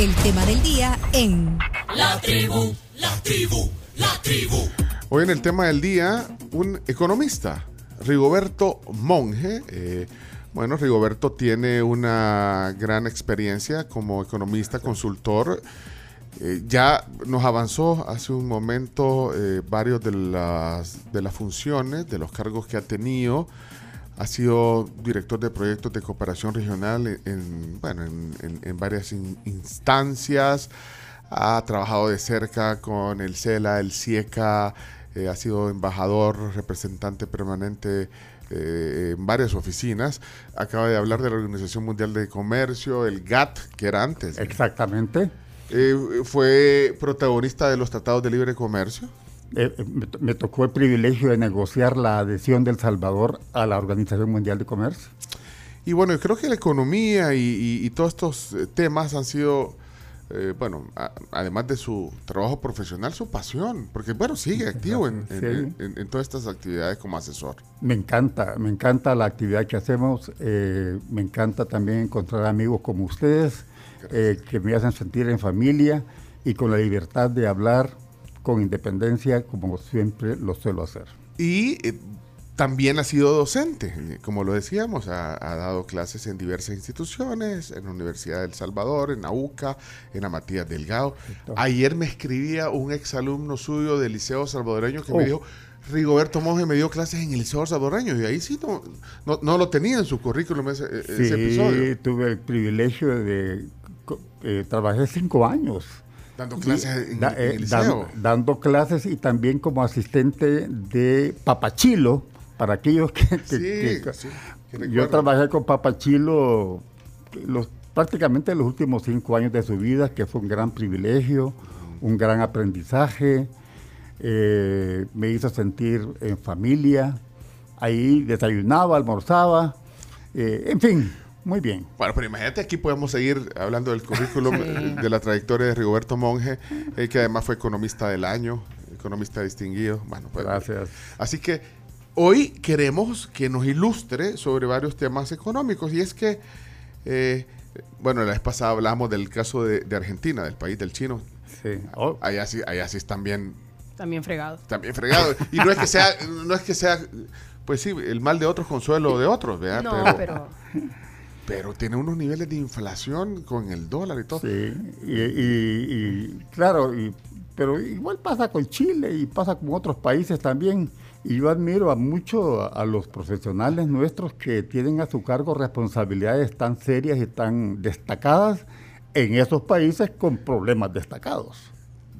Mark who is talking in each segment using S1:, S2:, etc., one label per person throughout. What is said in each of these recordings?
S1: El tema del día en
S2: La tribu, la tribu, la tribu.
S3: Hoy en el tema del día, un economista, Rigoberto Monge. eh, bueno, Rigoberto tiene una gran experiencia como economista, consultor. Eh, ya nos avanzó hace un momento eh, varios de las, de las funciones, de los cargos que ha tenido. Ha sido director de proyectos de cooperación regional en, en, bueno, en, en- en varias in- instancias. Ha trabajado de cerca con el CELA, el CIECA, eh, ha sido embajador, representante permanente eh, en varias oficinas. Acaba de hablar de la Organización Mundial de Comercio, el GATT, que era antes.
S4: Exactamente.
S3: Eh, fue protagonista de los tratados de libre comercio.
S4: Eh, eh, me, to- me tocó el privilegio de negociar la adhesión del Salvador a la Organización Mundial de Comercio.
S3: Y bueno, creo que la economía y, y- y todos estos eh, temas han sido, eh, bueno, a- además de su trabajo profesional, su pasión, porque bueno, sigue activo en, en-
S4: Sí.
S3: en- en todas estas actividades como asesor.
S4: Me encanta, me encanta la actividad que hacemos. eh, me encanta también encontrar amigos como ustedes que me hacen sentir en familia y con la libertad de hablar con independencia como siempre lo suelo hacer.
S3: Y eh, también ha sido docente, eh, como lo decíamos, ha, ha dado clases en diversas instituciones, en la Universidad del Salvador, en AUCA, en la Matías Delgado. Ayer me escribía un exalumno suyo del Liceo Salvadoreño que me
S4: Oh.
S3: dijo, Rigoberto Monge me dio clases en el Liceo Salvadoreño, y ahí sí no, no, no lo tenía en su currículum ese, e- ese
S4: Sí,
S3: episodio,
S4: tuve el privilegio de... eh, trabajé cinco años.
S3: Dando clases en,
S4: Da-
S3: en
S4: eh, dan- dando clases y también como asistente de Papachilo, para aquellos que... que-
S3: Sí,
S4: que-
S3: sí, que
S4: yo trabajé con Papachilo los, prácticamente los últimos cinco años de su vida, que fue un gran privilegio, un gran aprendizaje, eh, me hizo sentir en familia, ahí desayunaba, almorzaba, eh, en fin, muy bien.
S3: Bueno, pero imagínate, aquí podemos seguir hablando del currículum, eh, de la trayectoria de Rigoberto Monge, eh, que además fue economista del año, economista distinguido. Bueno, pues,
S4: Gracias.
S3: Así que hoy queremos que nos ilustre sobre varios temas económicos. Y es que, eh, bueno, la vez pasada hablamos del caso de, de Argentina, del país del chino.
S4: Sí. Oh,
S3: Allá sí, allá sí están bien,
S5: También fregado.
S3: están bien fregados. Y no es que sea, no es que sea, pues sí, el mal de otros consuelo de otros, ¿verdad?
S5: No, pero
S3: Pero tiene unos niveles de inflación con el dólar y todo.
S4: Sí, y, claro, y- pero igual pasa con Chile y pasa con otros países también. Y yo admiro a mucho a los profesionales nuestros que tienen a su cargo responsabilidades tan serias y tan destacadas en esos países con problemas destacados.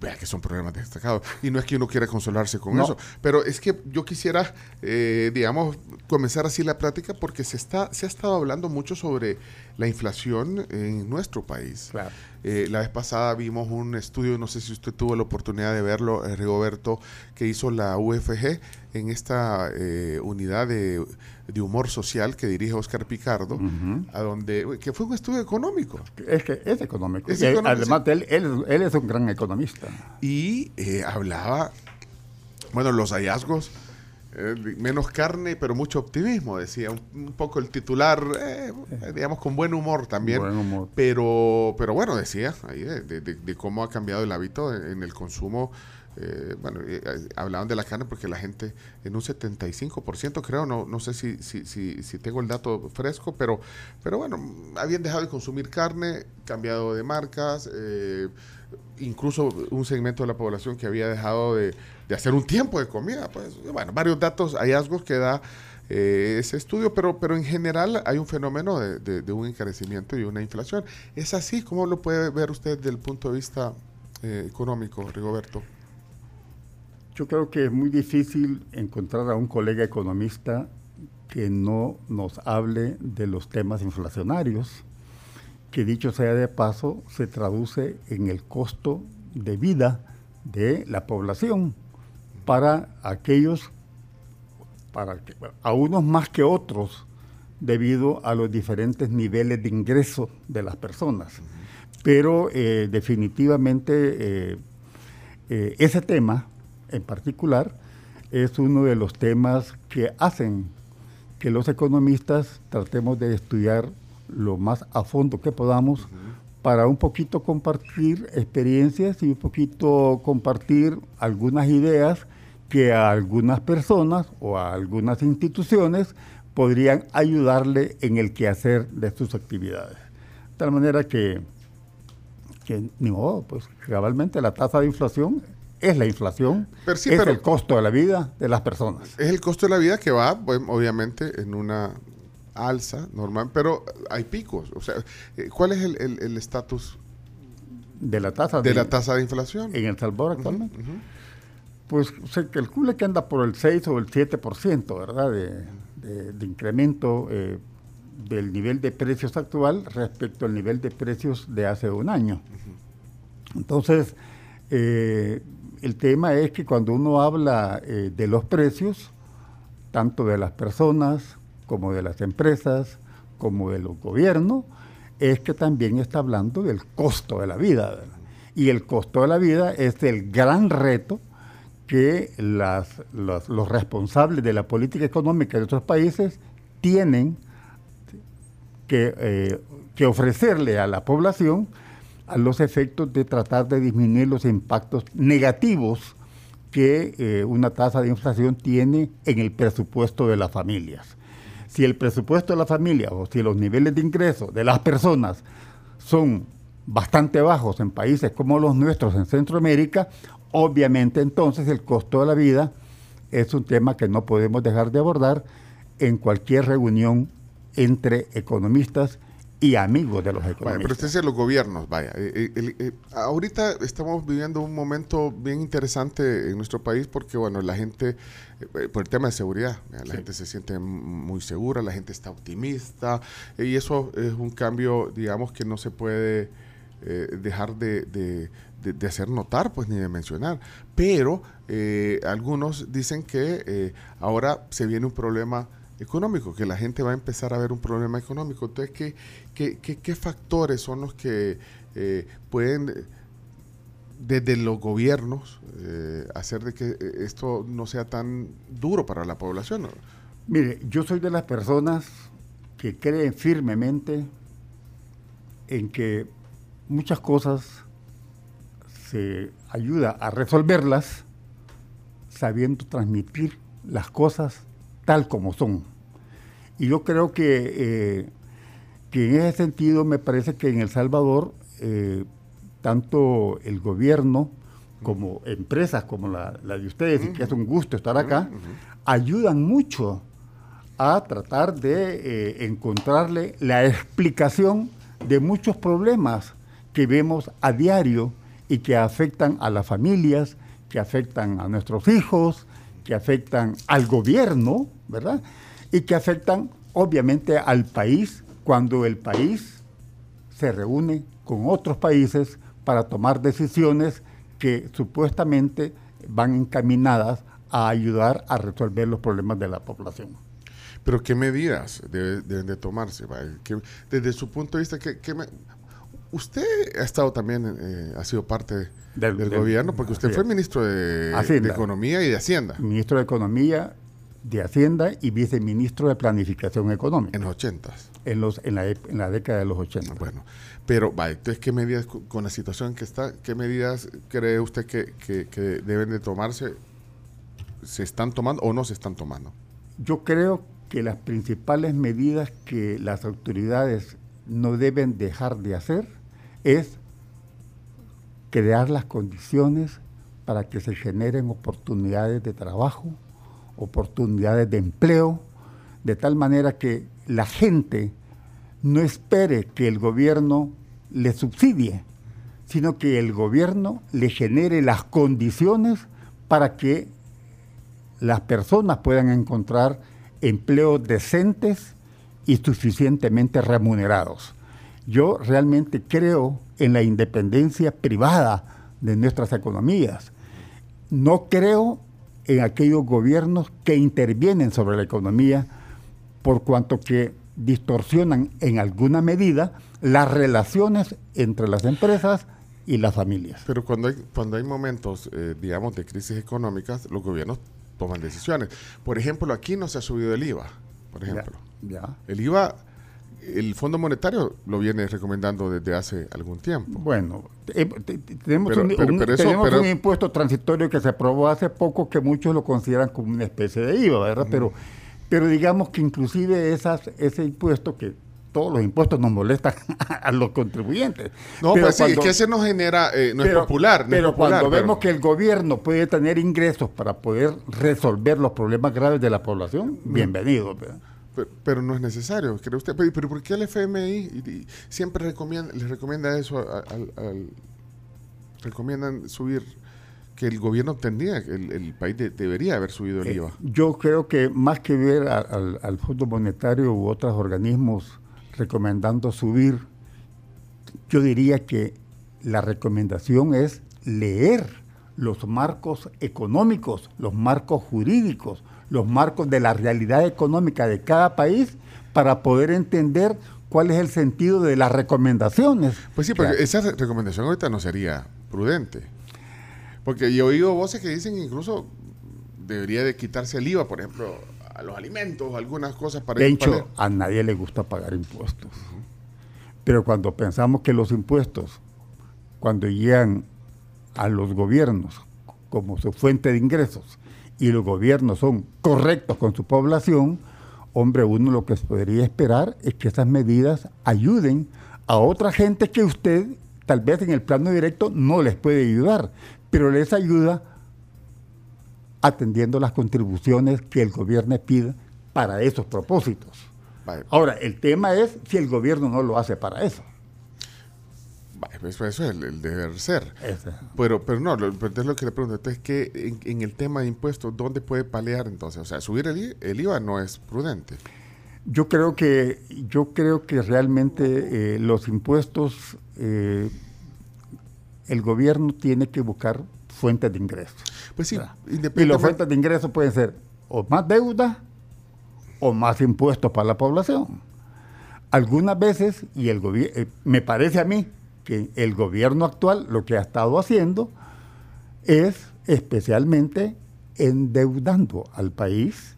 S3: Vea que son problemas destacados. Y no es que uno quiera consolarse con
S4: No.
S3: eso. Pero es que yo quisiera, eh, digamos, comenzar así la plática porque se, está, se ha estado hablando mucho sobre la inflación en nuestro país.
S4: Claro.
S3: Eh, la vez pasada vimos un estudio, no sé si usted tuvo la oportunidad de verlo, eh, Rigoberto, que hizo la UFG en esta eh, unidad de, de humor social que dirige Oscar Picardo, a donde, que fue un estudio económico.
S4: Es que es económico.
S3: Es
S4: Y
S3: económico,
S4: además, él, él- él es un gran economista.
S3: y eh, hablaba, bueno, los hallazgos, eh, menos carne, pero mucho optimismo, decía un, un poco el titular, eh, digamos, con buen humor también.
S4: Buen humor.
S3: Pero, pero bueno, decía ahí de, de- de- de cómo ha cambiado el hábito en, en el consumo. Eh, bueno, eh, hablaban de la carne porque la gente en un 75% creo, no, no sé si, si, si, si tengo el dato fresco, pero, pero bueno, habían dejado de consumir carne, cambiado de marcas, eh, incluso un segmento de la población que había dejado de, de hacer un tiempo de comida. Pues, bueno, varios datos, hallazgos que da eh, ese estudio, pero, pero en general hay un fenómeno de, de- de un encarecimiento y una inflación. ¿Es así? ¿Cómo lo puede ver usted desde el punto de vista económico, Rigoberto?
S4: Yo creo que es muy difícil encontrar a un colega economista que no nos hable de los temas inflacionarios, que dicho sea de paso, se traduce en el costo de vida de la población para aquellos, para que- a unos más que otros, debido a los diferentes niveles de ingreso de las personas. Pero eh, definitivamente eh, eh, ese tema en particular es uno de los temas que hacen que los economistas tratemos de estudiar lo más a fondo que podamos para un poquito compartir experiencias y un poquito compartir algunas ideas que a algunas personas o a algunas instituciones podrían ayudarle en el quehacer de sus actividades. De tal manera que, que ni modo, pues cabalmente la tasa de inflación es la inflación, es el costo de la vida de las personas.
S3: Es el costo de la vida que va, pues, obviamente, en una alza normal, pero hay picos. O sea, eh, ¿cuál es el estatus
S4: de la tasa
S3: de, la tasa de inflación
S4: en El Salvador actualmente? Pues se calcula que anda por el 6 o el 7%, ¿verdad? De, de, incremento eh, del nivel de precios actual respecto al nivel de precios de hace un año. Entonces, eh, el tema es que cuando uno habla de los precios, tanto de las personas como de las empresas, como del gobierno, es que también está hablando del costo de la vida. Y el costo de la vida es el gran reto que los, responsables de la política económica de otros países tienen que, eh, que, ofrecerle a la población a los efectos de tratar de disminuir los impactos negativos que eh, una tasa de inflación tiene en el presupuesto de las familias. Si el presupuesto de la familia o si los niveles de ingreso de las personas son bastante bajos en países como los nuestros en Centroamérica, obviamente entonces el costo de la vida es un tema que no podemos dejar de abordar en cualquier reunión entre economistas y amigos de los economistas.
S3: pero usted dice los gobiernos, vaya. Eh, eh, eh, ahorita estamos viviendo un momento bien interesante en nuestro país porque, bueno, la gente, por el tema de seguridad, la gente se siente muy segura, la gente está optimista y eso es un cambio, digamos, que no se puede dejar de, de, hacer notar, pues, ni de mencionar. Pero algunos dicen que ahora se viene un problema económico, que la gente va a empezar a ver un problema económico. Entonces, ¿qué, qué, factores son los que eh, pueden, desde los gobiernos, eh, hacer de que eh, esto no sea tan duro para la población?
S4: Mire, yo soy de las personas que creen firmemente en que muchas cosas se ayuda a resolverlas sabiendo transmitir las cosas tal como son. Y yo creo que, eh, que en ese sentido me parece que en El Salvador, eh, tanto el gobierno como empresas como la, de ustedes, y que es un gusto estar acá, ayudan mucho a tratar de eh, encontrarle la explicación de muchos problemas que vemos a diario y que afectan a las familias, que afectan a nuestros hijos, que afectan al gobierno, ¿verdad? Y que afectan obviamente al país cuando el país se reúne con otros países para tomar decisiones que supuestamente van encaminadas a ayudar a resolver los problemas de la población.
S3: Pero ¿qué medidas deben de tomarse? desde su punto de vista, ¿qué, usted ha estado también, eh, ha sido parte del, gobierno, porque usted fue ministro de, Economía y de Hacienda.
S4: Ministro de Economía, de Hacienda y viceministro de Planificación Económica.
S3: En los 80.
S4: En, los, en, la, en la década de los 80.
S3: Bueno, pero, va, entonces, ¿qué medidas, con la situación que está, qué medidas cree usted que, que deben de tomarse? ¿Se están tomando o no se están tomando?
S4: Yo creo que las principales medidas que las autoridades no deben dejar de hacer es crear las condiciones para que se generen oportunidades de trabajo, oportunidades de empleo, de tal manera que la gente no espere que el gobierno le subsidie, sino que el gobierno le genere las condiciones para que las personas puedan encontrar empleos decentes y suficientemente remunerados. Yo realmente creo en la independencia privada de nuestras economías. No creo en aquellos gobiernos que intervienen sobre la economía por cuanto que distorsionan en alguna medida las relaciones entre las empresas y las familias.
S3: Pero cuando hay, cuando hay momentos, eh, digamos, de crisis económicas, los gobiernos toman decisiones. Por ejemplo, aquí no se ha subido el IVA, por ejemplo. Ya, El IVA el Fondo Monetario lo viene recomendando desde hace algún tiempo.
S4: Bueno, eh, te- te- tenemos,
S3: Pero-
S4: un,
S3: pero-
S4: un-
S3: pero eso-
S4: tenemos
S3: pero-
S4: un impuesto transitorio que se aprobó hace poco que muchos lo consideran como una especie de IVA, ¿verdad? Pero, pero digamos que inclusive esas, ese impuesto que todos los impuestos nos molestan a los contribuyentes.
S3: No,
S4: Pero
S3: pues sí,
S4: cuando-
S3: es que ese nos genera, eh, no
S4: pero-
S3: es popular. no es
S4: pero
S3: popular,
S4: cuando
S3: pero-
S4: vemos que el gobierno puede tener ingresos para poder resolver los problemas graves de la población, bienvenido. ¿verdad?
S3: Pero, pero no es necesario, ¿cree usted? Pero, pero ¿por qué el FMI siempre recomienda, les recomienda eso? a- al- al- recomiendan subir, que el gobierno tendría, el, el país de- debería haber subido el
S4: Eh,
S3: IVA.
S4: Yo creo que más que ver a- al, al Fondo Monetario u otros organismos recomendando subir, yo diría que la recomendación es leer los marcos económicos, los marcos jurídicos, los marcos de la realidad económica de cada país para poder entender cuál es el sentido de las recomendaciones.
S3: Pues sí,
S4: que
S3: porque esa re- recomendación ahorita no sería prudente. Porque yo he oído voces que dicen que incluso debería de quitarse el IVA, por ejemplo, a los alimentos, algunas cosas para...
S4: De hecho,
S3: para-
S4: a nadie le gusta pagar impuestos. Pero cuando pensamos que los impuestos, cuando llegan a los gobiernos como su fuente de ingresos y los gobiernos son correctos con su población, hombre, uno lo que podría esperar es que esas medidas ayuden a otra gente que usted tal vez en el plano directo no les puede ayudar, pero les ayuda atendiendo las contribuciones que el gobierno pide para esos propósitos. Ahora, el tema es si el gobierno no lo hace para eso.
S3: Vaya, pues eso es el, el deber ser. Pero, pero no, lo, pero entonces lo que le pregunto, entonces, ¿qué, en, en el tema de impuestos, ¿dónde puede palear entonces? O sea, subir el, el IVA no es prudente.
S4: Yo creo que, yo creo que realmente eh, los impuestos, eh, el gobierno tiene que buscar fuentes de ingresos.
S3: Pues sí.
S4: Y las fuentes de ingresos pueden ser o más deuda o más impuestos para la población. Algunas veces, y el gobierno, me parece a mí el gobierno actual lo que ha estado haciendo es especialmente endeudando al país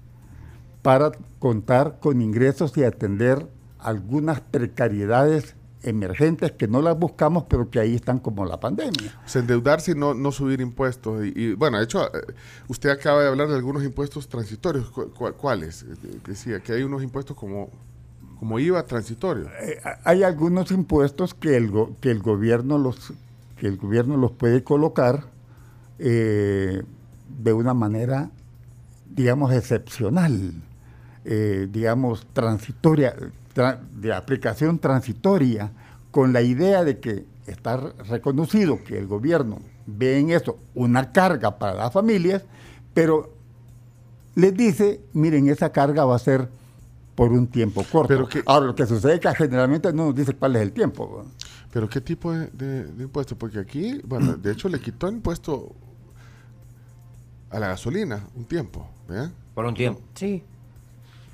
S4: para contar con ingresos y atender algunas precariedades emergentes que no las buscamos, pero que ahí están como la pandemia.
S3: O endeudarse y no, no subir impuestos. Y, y, bueno, de hecho, eh, usted acaba de hablar de algunos impuestos transitorios. ¿Cu- cu- ¿Cuáles? Eh, Decía que hay unos impuestos como, como IVA transitorio.
S4: Eh, hay algunos impuestos que el, que el gobierno los que el gobierno los puede colocar eh, de una manera digamos excepcional eh, digamos transitoria tra- de aplicación transitoria con la idea de que está reconocido que el gobierno ve en eso una carga para las familias pero les dice miren esa carga va a ser por un tiempo corto.
S3: Pero que-
S4: Ahora, lo que sucede es que generalmente no nos dice cuál es el tiempo.
S3: ¿Pero qué tipo de, de, de impuesto? Porque aquí, bueno, de hecho le quitó el impuesto a la gasolina un tiempo. ¿eh?
S5: Por un tiempo.
S1: Sí.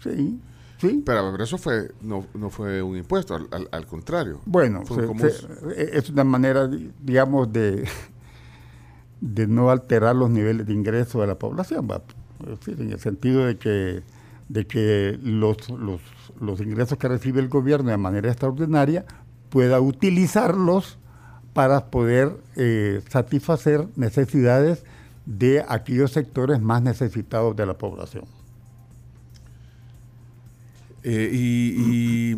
S4: Sí, sí.
S3: Pero, pero eso fue no, no fue un impuesto, al, al- al contrario.
S4: Bueno,
S3: Fue
S4: se-
S3: como
S4: se-
S3: un-
S4: es una manera, di- digamos, de, de no alterar los niveles de ingreso de la población, ¿va? Es decir, en el sentido de que, de que los, los, los ingresos que recibe el gobierno de manera extraordinaria pueda utilizarlos para poder eh, satisfacer necesidades de aquellos sectores más necesitados de la población.
S3: Eh, y, y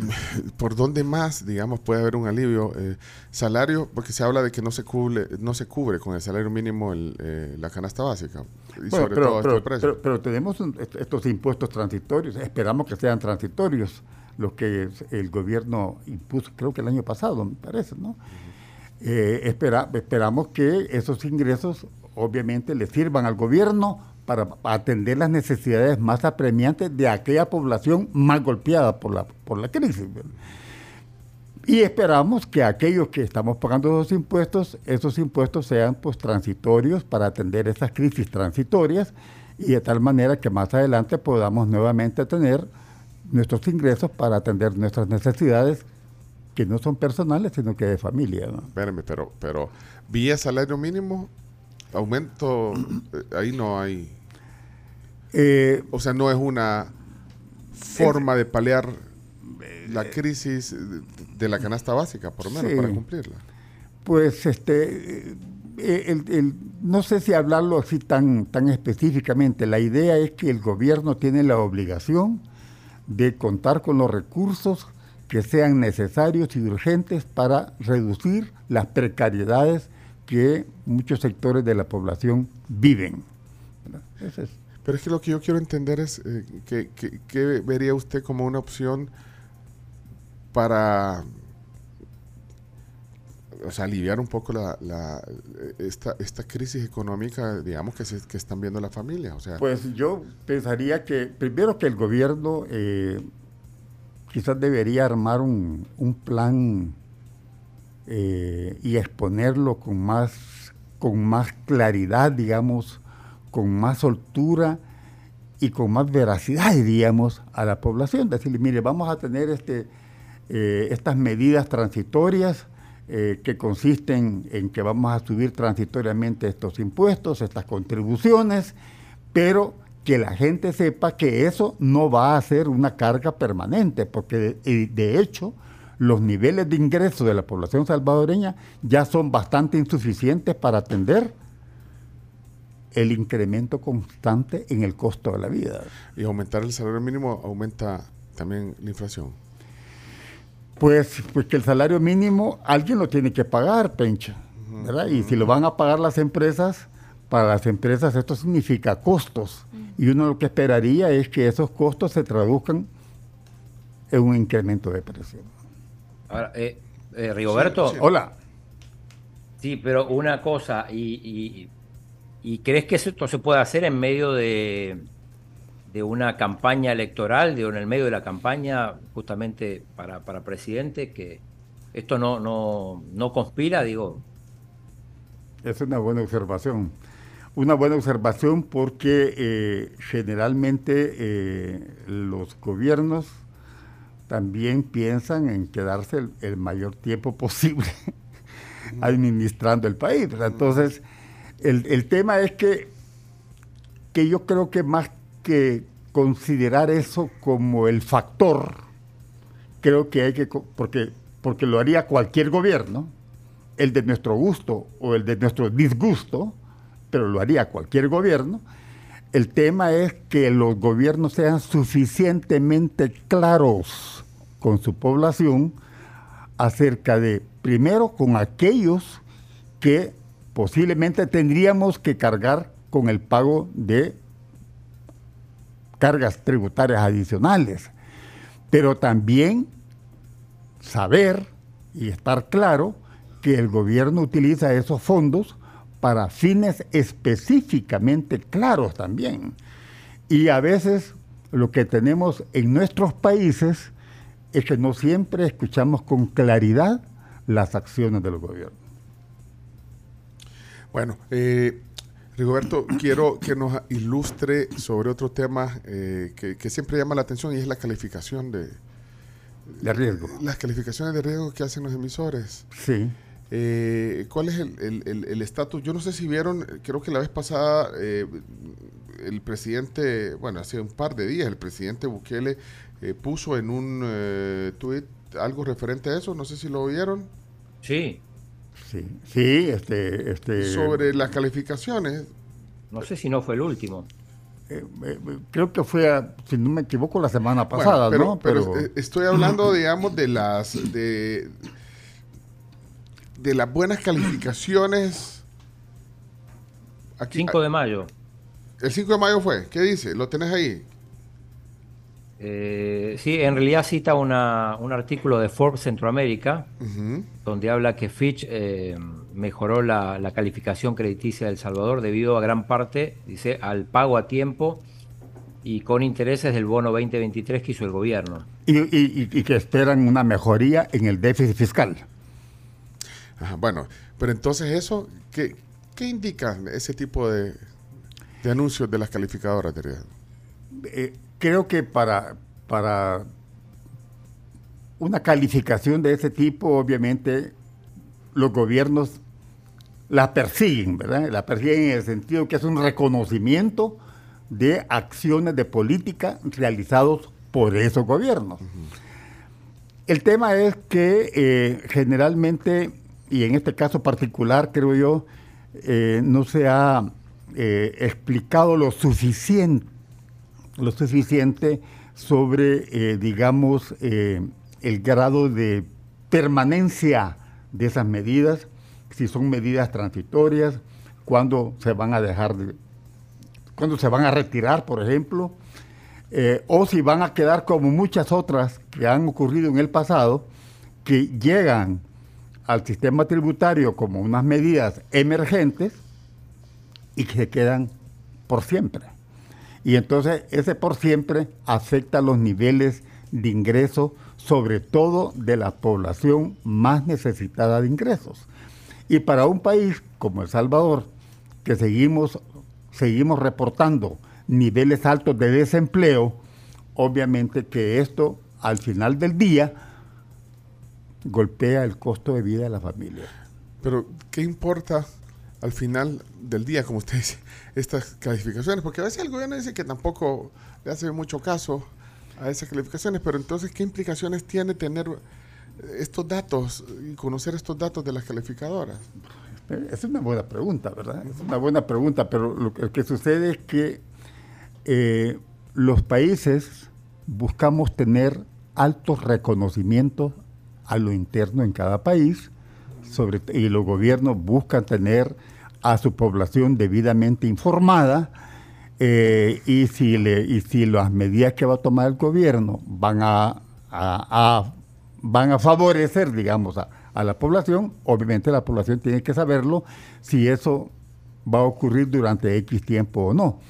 S3: por dónde más, digamos, puede haber un alivio. Eh, salario, porque se habla de que no se cubre, no se cubre con el salario mínimo el, eh, la canasta básica. Y
S4: Bueno,
S3: sobre
S4: pero,
S3: todo
S4: pero-
S3: estos precios.
S4: pero- pero tenemos un- estos impuestos transitorios, esperamos que sean transitorios, los que el gobierno impuso, creo que el año pasado, me parece, ¿no? Eh, espera- esperamos que esos ingresos obviamente le sirvan al gobierno para atender las necesidades más apremiantes de aquella población más golpeada por la, por la crisis. Y esperamos que aquellos que estamos pagando esos impuestos, esos impuestos sean pues transitorios para atender esas crisis transitorias y de tal manera que más adelante podamos nuevamente tener nuestros ingresos para atender nuestras necesidades que no son personales, sino que de familia. ¿no?
S3: Espérame, pero, pero vía salario mínimo, aumento, eh, ahí no hay.
S4: Eh,
S3: O sea, no es una forma de paliar la crisis de la canasta básica, por lo menos, para cumplirla.
S4: Pues este, eh, no sé si hablarlo así tan, tan específicamente. La idea es que el gobierno tiene la obligación de contar con los recursos que sean necesarios y urgentes para reducir las precariedades que muchos sectores de la población viven.
S3: Pero es que lo que yo quiero entender es eh, que, vería usted como una opción para aliviar un poco la, esta, esta crisis económica, digamos, que, se, que están viendo la familia. O sea,
S4: pues yo pensaría que, primero que el gobierno eh, quizás debería armar un, un plan eh, y exponerlo con más, con más claridad, digamos, con más soltura y con más veracidad, diríamos, a la población. Decirle, mire, vamos a tener este, eh, estas medidas transitorias eh, que consisten en que vamos a subir transitoriamente estos impuestos, estas contribuciones, pero que la gente sepa que eso no va a ser una carga permanente, porque de, hecho los niveles de ingreso de la población salvadoreña ya son bastante insuficientes para atender el incremento constante en el costo de la vida.
S3: Y aumentar el salario mínimo aumenta también la inflación.
S4: Pues, pues que el salario mínimo alguien lo tiene que pagar, Pencha, ¿verdad? Y si lo van a pagar las empresas, para las empresas esto significa costos. Y uno lo que esperaría es que esos costos se traduzcan en un incremento de precio.
S5: Ahora, eh, eh Rigoberto.
S4: Hola.
S5: Sí, pero una cosa, y, y, crees que esto se puede hacer en medio de, de una campaña electoral, de, en el medio de la campaña justamente para, para presidente, que esto no, no, no conspira, digo.
S4: Es una buena observación una buena observación porque eh, generalmente eh, los gobiernos también piensan en quedarse el, mayor tiempo posible administrando el país. Entonces, el, tema es que, que yo creo que más que considerar eso como el factor, creo que hay que, porque, porque lo haría cualquier gobierno, el de nuestro gusto o el de nuestro disgusto, pero lo haría cualquier gobierno. El tema es que los gobiernos sean suficientemente claros con su población acerca de, primero, con aquellos que posiblemente tendríamos que cargar con el pago de cargas tributarias adicionales, pero también saber y estar claro que el gobierno utiliza esos fondos para fines específicamente claros también. Y a veces lo que tenemos en nuestros países es que no siempre escuchamos con claridad las acciones del gobierno.
S3: Bueno, eh, Rigoberto, quiero que nos ilustre sobre otro tema eh, que, siempre llama la atención y es la calificación de,
S4: de riesgo.
S3: Las calificaciones de riesgo que hacen los emisores.
S4: Sí.
S3: Eh, ¿Cuál es el estatus? Yo no sé si vieron, creo que la vez pasada eh, el presidente, bueno, hace un par de días, el presidente Bukele eh, puso en un eh, tuit algo referente a eso, no sé si lo vieron.
S5: Sí.
S4: Sí, sí, este, este...
S3: Sobre las calificaciones.
S5: No sé si no fue el último.
S4: creo que fue, si no me equivoco, la semana pasada,
S3: pero,
S4: ¿no?
S3: Pero, estoy hablando, digamos, de las... de de las buenas calificaciones.
S5: Aquí, 5 de mayo.
S3: El 5 de mayo fue. ¿Qué dice? ¿Lo tenés ahí?
S5: Eh, sí, en realidad cita una, un artículo de Forbes Centroamérica, donde habla que Fitch eh, mejoró la, calificación crediticia de El Salvador debido a gran parte, dice, al pago a tiempo y con intereses del bono 2023 que hizo el gobierno.
S4: y que esperan una mejoría en el déficit fiscal
S3: bueno, pero entonces eso, ¿qué, qué indica ese tipo de, anuncios de las calificadoras de?
S4: Eh, creo que para, para una calificación de ese tipo, obviamente, los gobiernos la persiguen, ¿verdad? La persiguen en el sentido que es un reconocimiento de acciones de política realizados por esos gobiernos. El tema es que eh, generalmente, y en este caso particular, creo yo, eh, no se ha eh, explicado lo suficiente, lo suficiente sobre, digamos, el grado de permanencia de esas medidas, si son medidas transitorias, cuándo se van a dejar de, cuándo se van a retirar, por ejemplo, eh, o si van a quedar como muchas otras que han ocurrido en el pasado, que llegan al sistema tributario como unas medidas emergentes y que se quedan por siempre. Y entonces ese por siempre afecta los niveles de ingreso, sobre todo de la población más necesitada de ingresos. Y para un país como El Salvador, que seguimos, seguimos reportando niveles altos de desempleo, obviamente que esto al final del día golpea el costo de vida de la familia.
S3: Pero, ¿qué importa al final del día, como usted dice, estas calificaciones? Porque a veces el gobierno dice que tampoco le hace mucho caso a esas calificaciones, pero entonces, ¿qué implicaciones tiene tener estos datos y conocer estos datos de las calificadoras?
S4: Es una buena pregunta, ¿verdad? Es una buena pregunta, pero lo que sucede es que eh, los países buscamos tener altos reconocimientos a lo interno en cada país, y los gobiernos buscan tener a su población debidamente informada, eh, y, si le, y si las medidas que va a tomar el gobierno van a, van a favorecer, digamos, a, a la población, obviamente la población tiene que saberlo si eso va a ocurrir durante X tiempo o no.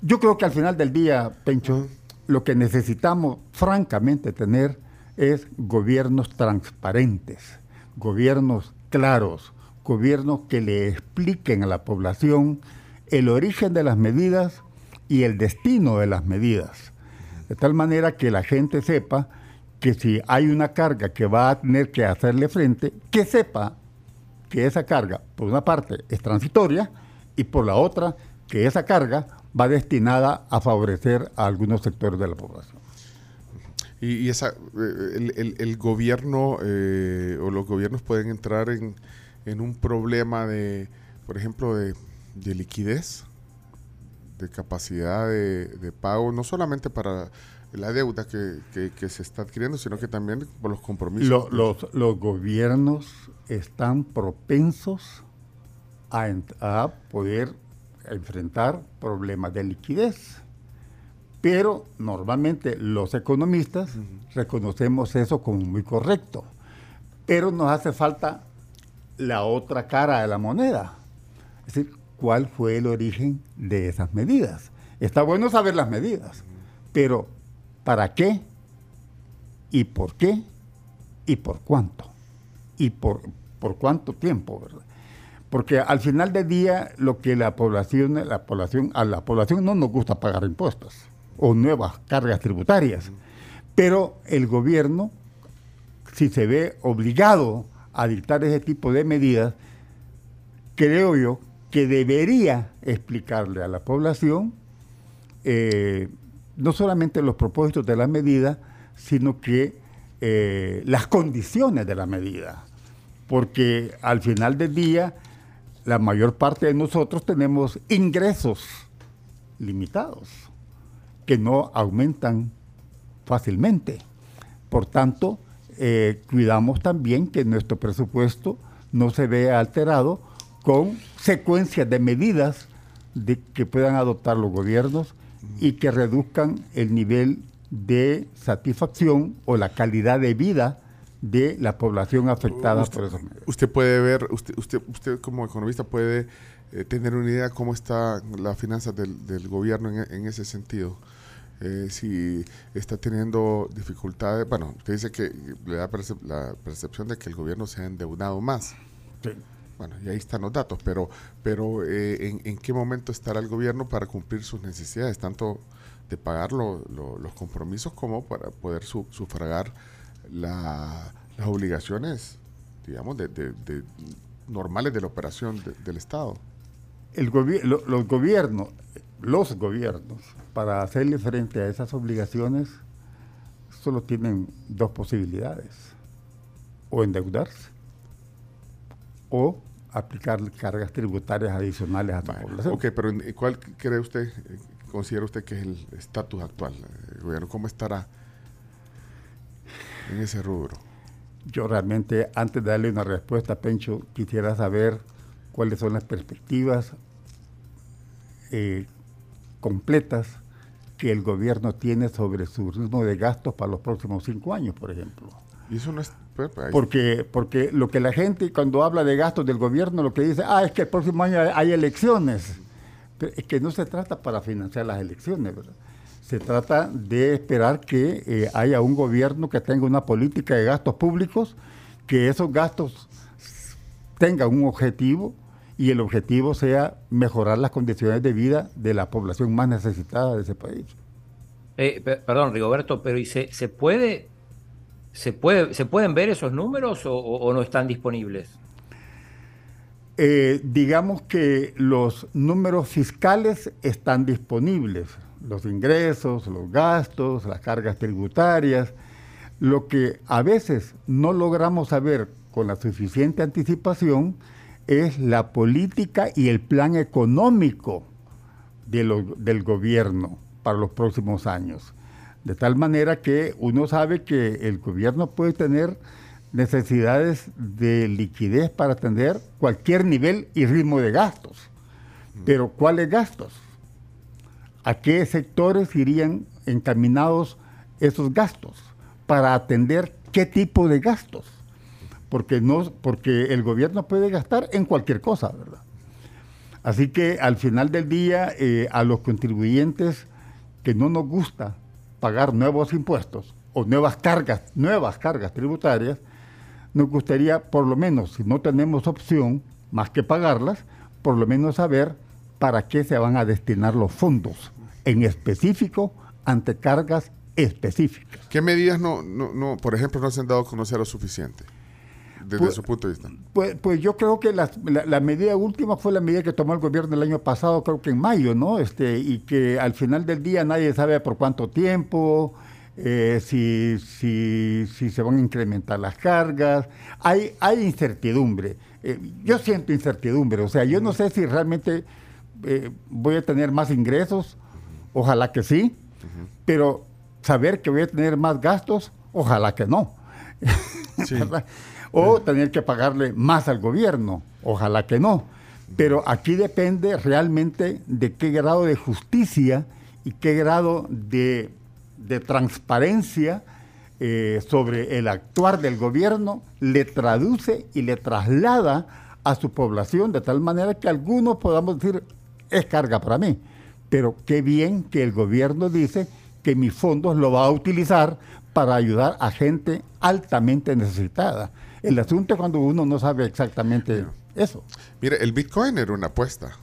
S4: Yo creo que al final del día, Pencho, lo que necesitamos francamente tener es gobiernos transparentes, gobiernos claros, gobiernos que le expliquen a la población el origen de las medidas y el destino de las medidas. De tal manera que la gente sepa que si hay una carga que va a tener que hacerle frente, que sepa que esa carga, por una parte, es transitoria y por la otra, que esa carga va destinada a favorecer a algunos sectores de la población.
S3: Y, esa, eh, el, gobierno eh, o los gobiernos pueden entrar en, un problema de, por ejemplo, de, liquidez, de capacidad de, pago, no solamente para la deuda que, se está adquiriendo, sino que también por los compromisos.
S4: los, los, gobiernos están propensos a, a poder enfrentar problemas de liquidez. Pero normalmente los economistas reconocemos eso como muy correcto. Pero nos hace falta la otra cara de la moneda. Es decir, cuál fue el origen de esas medidas. Está bueno saber las medidas, pero ¿para qué? ¿Y por qué? ¿Y por cuánto? ¿Y por, por cuánto tiempo? ¿verdad? Porque al final del día lo que la población, la población, a la población no nos gusta pagar impuestos o nuevas cargas tributarias. Pero el gobierno, si se ve obligado a dictar ese tipo de medidas, creo yo que debería explicarle a la población eh, no solamente los propósitos de la medida, sino que eh, las condiciones de la medida. Porque al final del día la mayor parte de nosotros tenemos ingresos limitados que no aumentan fácilmente. Por tanto, eh, cuidamos también que nuestro presupuesto no se vea alterado con secuencias de medidas de, que puedan adoptar los gobiernos y que reduzcan el nivel de satisfacción o la calidad de vida de la población afectada
S3: usted,
S4: por eso.
S3: Usted puede ver, usted, usted, usted como economista puede eh, tener una idea cómo está la finanzas del, gobierno en, ese sentido. Eh, si está teniendo dificultades, bueno, usted dice que le da la percepción de que el gobierno se ha endeudado más. Sí. Bueno, y ahí están los datos, pero, pero eh, ¿en, qué momento estará el gobierno para cumplir sus necesidades, tanto de pagar los compromisos como para poder sufragar las obligaciones, digamos, de, normales de la operación del Estado.
S4: El los gobiernos, los gobiernos, para hacerle frente a esas obligaciones, solo tienen dos posibilidades, o endeudarse o aplicar cargas tributarias adicionales a la población.
S3: Ok, pero ¿cuál cree usted, considera usted que es el estatus actual del gobierno? ¿Cómo estará en ese rubro?
S4: Yo realmente, antes de darle una respuesta, Pencho, quisiera saber cuáles son las perspectivas eh, completas que el gobierno tiene sobre su ritmo de gastos para los próximos cinco años, por ejemplo.
S3: Y eso no es... Pues,
S4: porque, porque lo que la gente cuando habla de gastos del gobierno, lo que dice, ah, es que el próximo año hay elecciones. Pero es que no se trata para financiar las elecciones, ¿verdad? Se trata de esperar que eh, haya un gobierno que tenga una política de gastos públicos, que esos gastos tengan un objetivo y el objetivo sea mejorar las condiciones de vida de la población más necesitada de ese país.
S5: Eh, perdón, Rigoberto, pero ¿y se, se puede se puede se pueden ver esos números o, no están disponibles?
S4: Eh, digamos que los números fiscales están disponibles los ingresos, los gastos, las cargas tributarias. Lo que a veces no logramos saber con la suficiente anticipación es la política y el plan económico del gobierno para los próximos años. De tal manera que uno sabe que el gobierno puede tener necesidades de liquidez para atender cualquier nivel y ritmo de gastos. Pero ¿cuáles gastos? a qué sectores irían encaminados esos gastos para atender qué tipo de gastos. Porque, no, porque el gobierno puede gastar en cualquier cosa, ¿verdad? Así que al final del día, eh, a los contribuyentes que no nos gusta pagar nuevos impuestos o nuevas cargas, nuevas cargas tributarias, nos gustaría por lo menos, si no tenemos opción más que pagarlas, por lo menos saber para qué se van a destinar los fondos en específico ante cargas específicas.
S3: ¿Qué medidas no, no, por ejemplo, no se han dado a conocer lo suficiente? Desde pues, su punto de vista.
S4: Pues, pues yo creo que la, medida última fue la medida que tomó el gobierno el año pasado, creo que en mayo, ¿no? Este, y que al final del día nadie sabe por cuánto tiempo, eh, si, si, si, se van a incrementar las cargas. Hay, hay incertidumbre. Eh, yo siento incertidumbre, o sea, yo no sé si realmente eh, voy a tener más ingresos Ojalá que sí, pero saber que voy a tener más gastos, ojalá que no. o tener que pagarle más al gobierno, ojalá que no. Pero aquí depende realmente de qué grado de justicia y qué grado de, transparencia eh, sobre el actuar del gobierno le traduce y le traslada a su población de tal manera que algunos podamos decir, es carga para mí pero qué bien que el gobierno dice que mis fondos lo va a utilizar para ayudar a gente altamente necesitada. El asunto es cuando uno no sabe exactamente eso.
S3: Mire, el Bitcoin era una apuesta.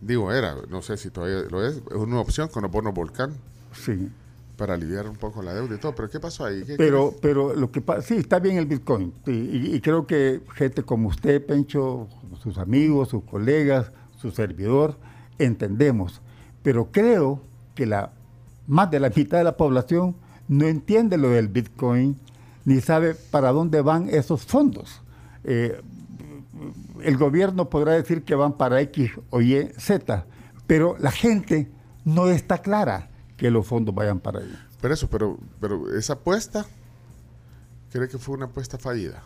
S3: Digo, era, no sé si todavía lo es, es una opción con los bonos Volcán.
S4: Sí.
S3: Para aliviar un poco la deuda y todo. Pero ¿qué pasó ahí?
S4: pero, pero lo que pasa, sí, está bien el Bitcoin. y, creo que gente como usted, Pencho, sus amigos, sus colegas, su servidor, entendemos pero creo que la, más de la mitad de la población no entiende lo del Bitcoin ni sabe para dónde van esos fondos. Eh, el gobierno podrá decir que van para X o Y, Z, pero la gente no está clara que los fondos vayan para ahí.
S3: Pero eso, pero, pero esa apuesta, ¿cree que fue una apuesta fallida,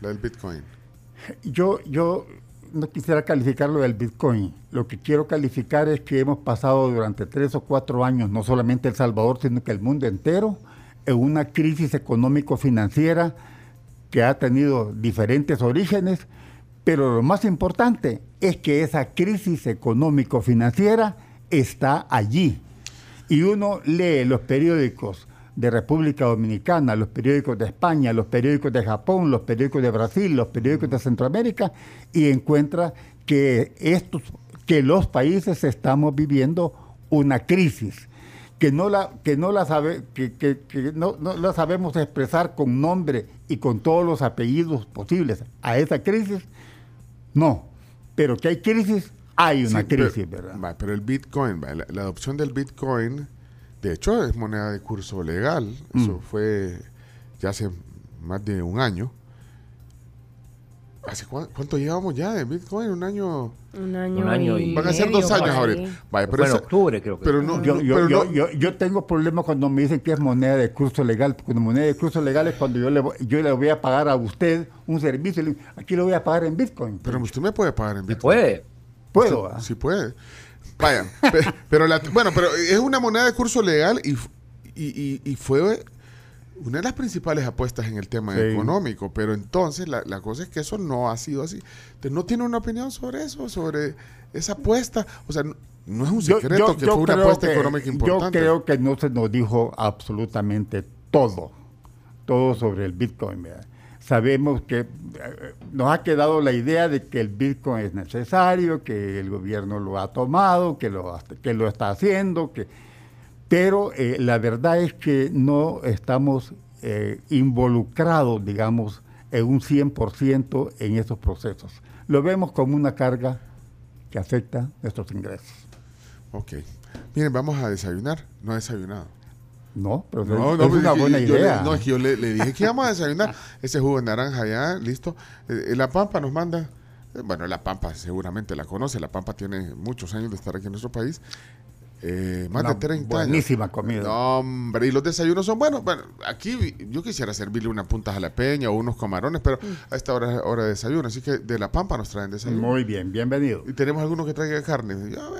S3: la del Bitcoin?
S4: Yo, yo no quisiera calificarlo del Bitcoin. Lo que quiero calificar es que hemos pasado durante tres o cuatro años, no solamente El Salvador, sino que el mundo entero, en una crisis económico-financiera que ha tenido diferentes orígenes, pero lo más importante es que esa crisis económico-financiera está allí. Y uno lee los periódicos de República Dominicana, los periódicos de España, los periódicos de Japón, los periódicos de Brasil, los periódicos de Centroamérica y encuentra que estos que los países estamos viviendo una crisis que no la que no la sabe que, no, no, la sabemos expresar con nombre y con todos los apellidos posibles a esa crisis no pero que hay crisis hay una crisis
S3: pero,
S4: verdad
S3: pero el Bitcoin la adopción del Bitcoin De hecho, es moneda de curso legal. Eso
S4: Mm.
S3: fue ya hace más de un año. ¿Hace cuán- cuánto llevamos ya de Bitcoin? Un año.
S6: Un año,
S5: Un año y-
S3: Van a ser dos años ahorita. Vaya, pero, esa-
S5: octubre, creo que.
S3: pero no,
S4: Yo, yo,
S3: pero
S4: yo,
S3: no-
S4: yo, yo tengo problemas cuando me dicen que es moneda de curso legal, porque moneda de curso legal es cuando yo le, voy- yo le voy a pagar a usted un servicio, aquí lo voy a pagar en Bitcoin.
S3: pero usted me puede pagar en
S5: ¿Se
S3: Bitcoin.
S5: puede?
S4: ¿Puedo?
S3: Usted? Sí puede. Vaya, pe- pero la- bueno, pero es una moneda de curso legal y, y, y- y fue una de las principales apuestas en el tema
S4: Sí.
S3: económico. Pero entonces la, la cosa es que eso no ha sido así. Entonces, ¿no tiene una opinión sobre eso? Sobre esa apuesta. O sea, no, no es un secreto
S4: yo-
S3: que
S4: yo
S3: fue una apuesta
S4: que-
S3: económica importante.
S4: Yo creo que no se nos dijo absolutamente todo, todo sobre el Bitcoin. ¿verdad? Sabemos que eh, nos ha quedado la idea de que el Bitcoin es necesario, que el gobierno lo ha tomado, que lo, que lo está haciendo, que, pero eh, la verdad es que no estamos eh, involucrados, digamos, en un 100% en esos procesos. Lo vemos como una carga que afecta nuestros ingresos.
S3: Ok. Miren, vamos a desayunar. No he desayunado.
S4: No, pero
S3: No,
S4: es
S3: no, pues
S4: una
S3: es que
S4: buena
S3: yo le-
S4: idea.
S3: no, es que yo le, le dije que íbamos a desayunar ese jugo de naranja ya, listo. Eh, la Pampa nos manda, bueno, la Pampa seguramente la conoce, la Pampa tiene muchos años de estar aquí en nuestro país. Eh, más
S4: Una
S3: de 30 años.
S4: buenísima comida.
S3: No, hombre, y los desayunos son buenos. Bueno, aquí yo quisiera servirle una punta jalapeña o unos camarones, pero a esta hora es hora de desayuno, así que de la Pampa nos traen desayuno.
S4: Muy bien, bienvenido.
S3: ¿Y tenemos alguno que traiga carne?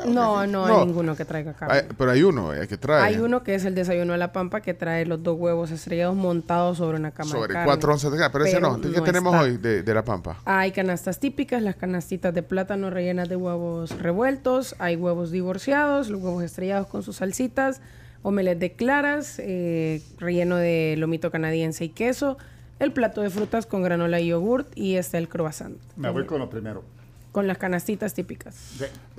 S6: No, no hay ninguno que traiga carne.
S3: Hay- pero hay uno eh, que trae.
S6: Hay uno que es el desayuno de la pampa que trae los dos huevos estrellados montados sobre una cama de
S3: sobre
S6: carne.
S3: cuatro onzas de carne, pero, ese no. Entonces, ¿Qué
S6: no
S3: tenemos
S6: está.
S3: hoy de, de la Pampa?
S6: Hay canastas típicas, las canastitas de plátano rellenas de huevos revueltos, hay huevos divorciados, los huevos estrellados con sus salsitas, omelette de claras, eh, relleno de lomito canadiense y queso, el plato de frutas con granola y yogurt y está el croissant.
S4: Me voy con lo primero.
S6: Con las canastitas típicas.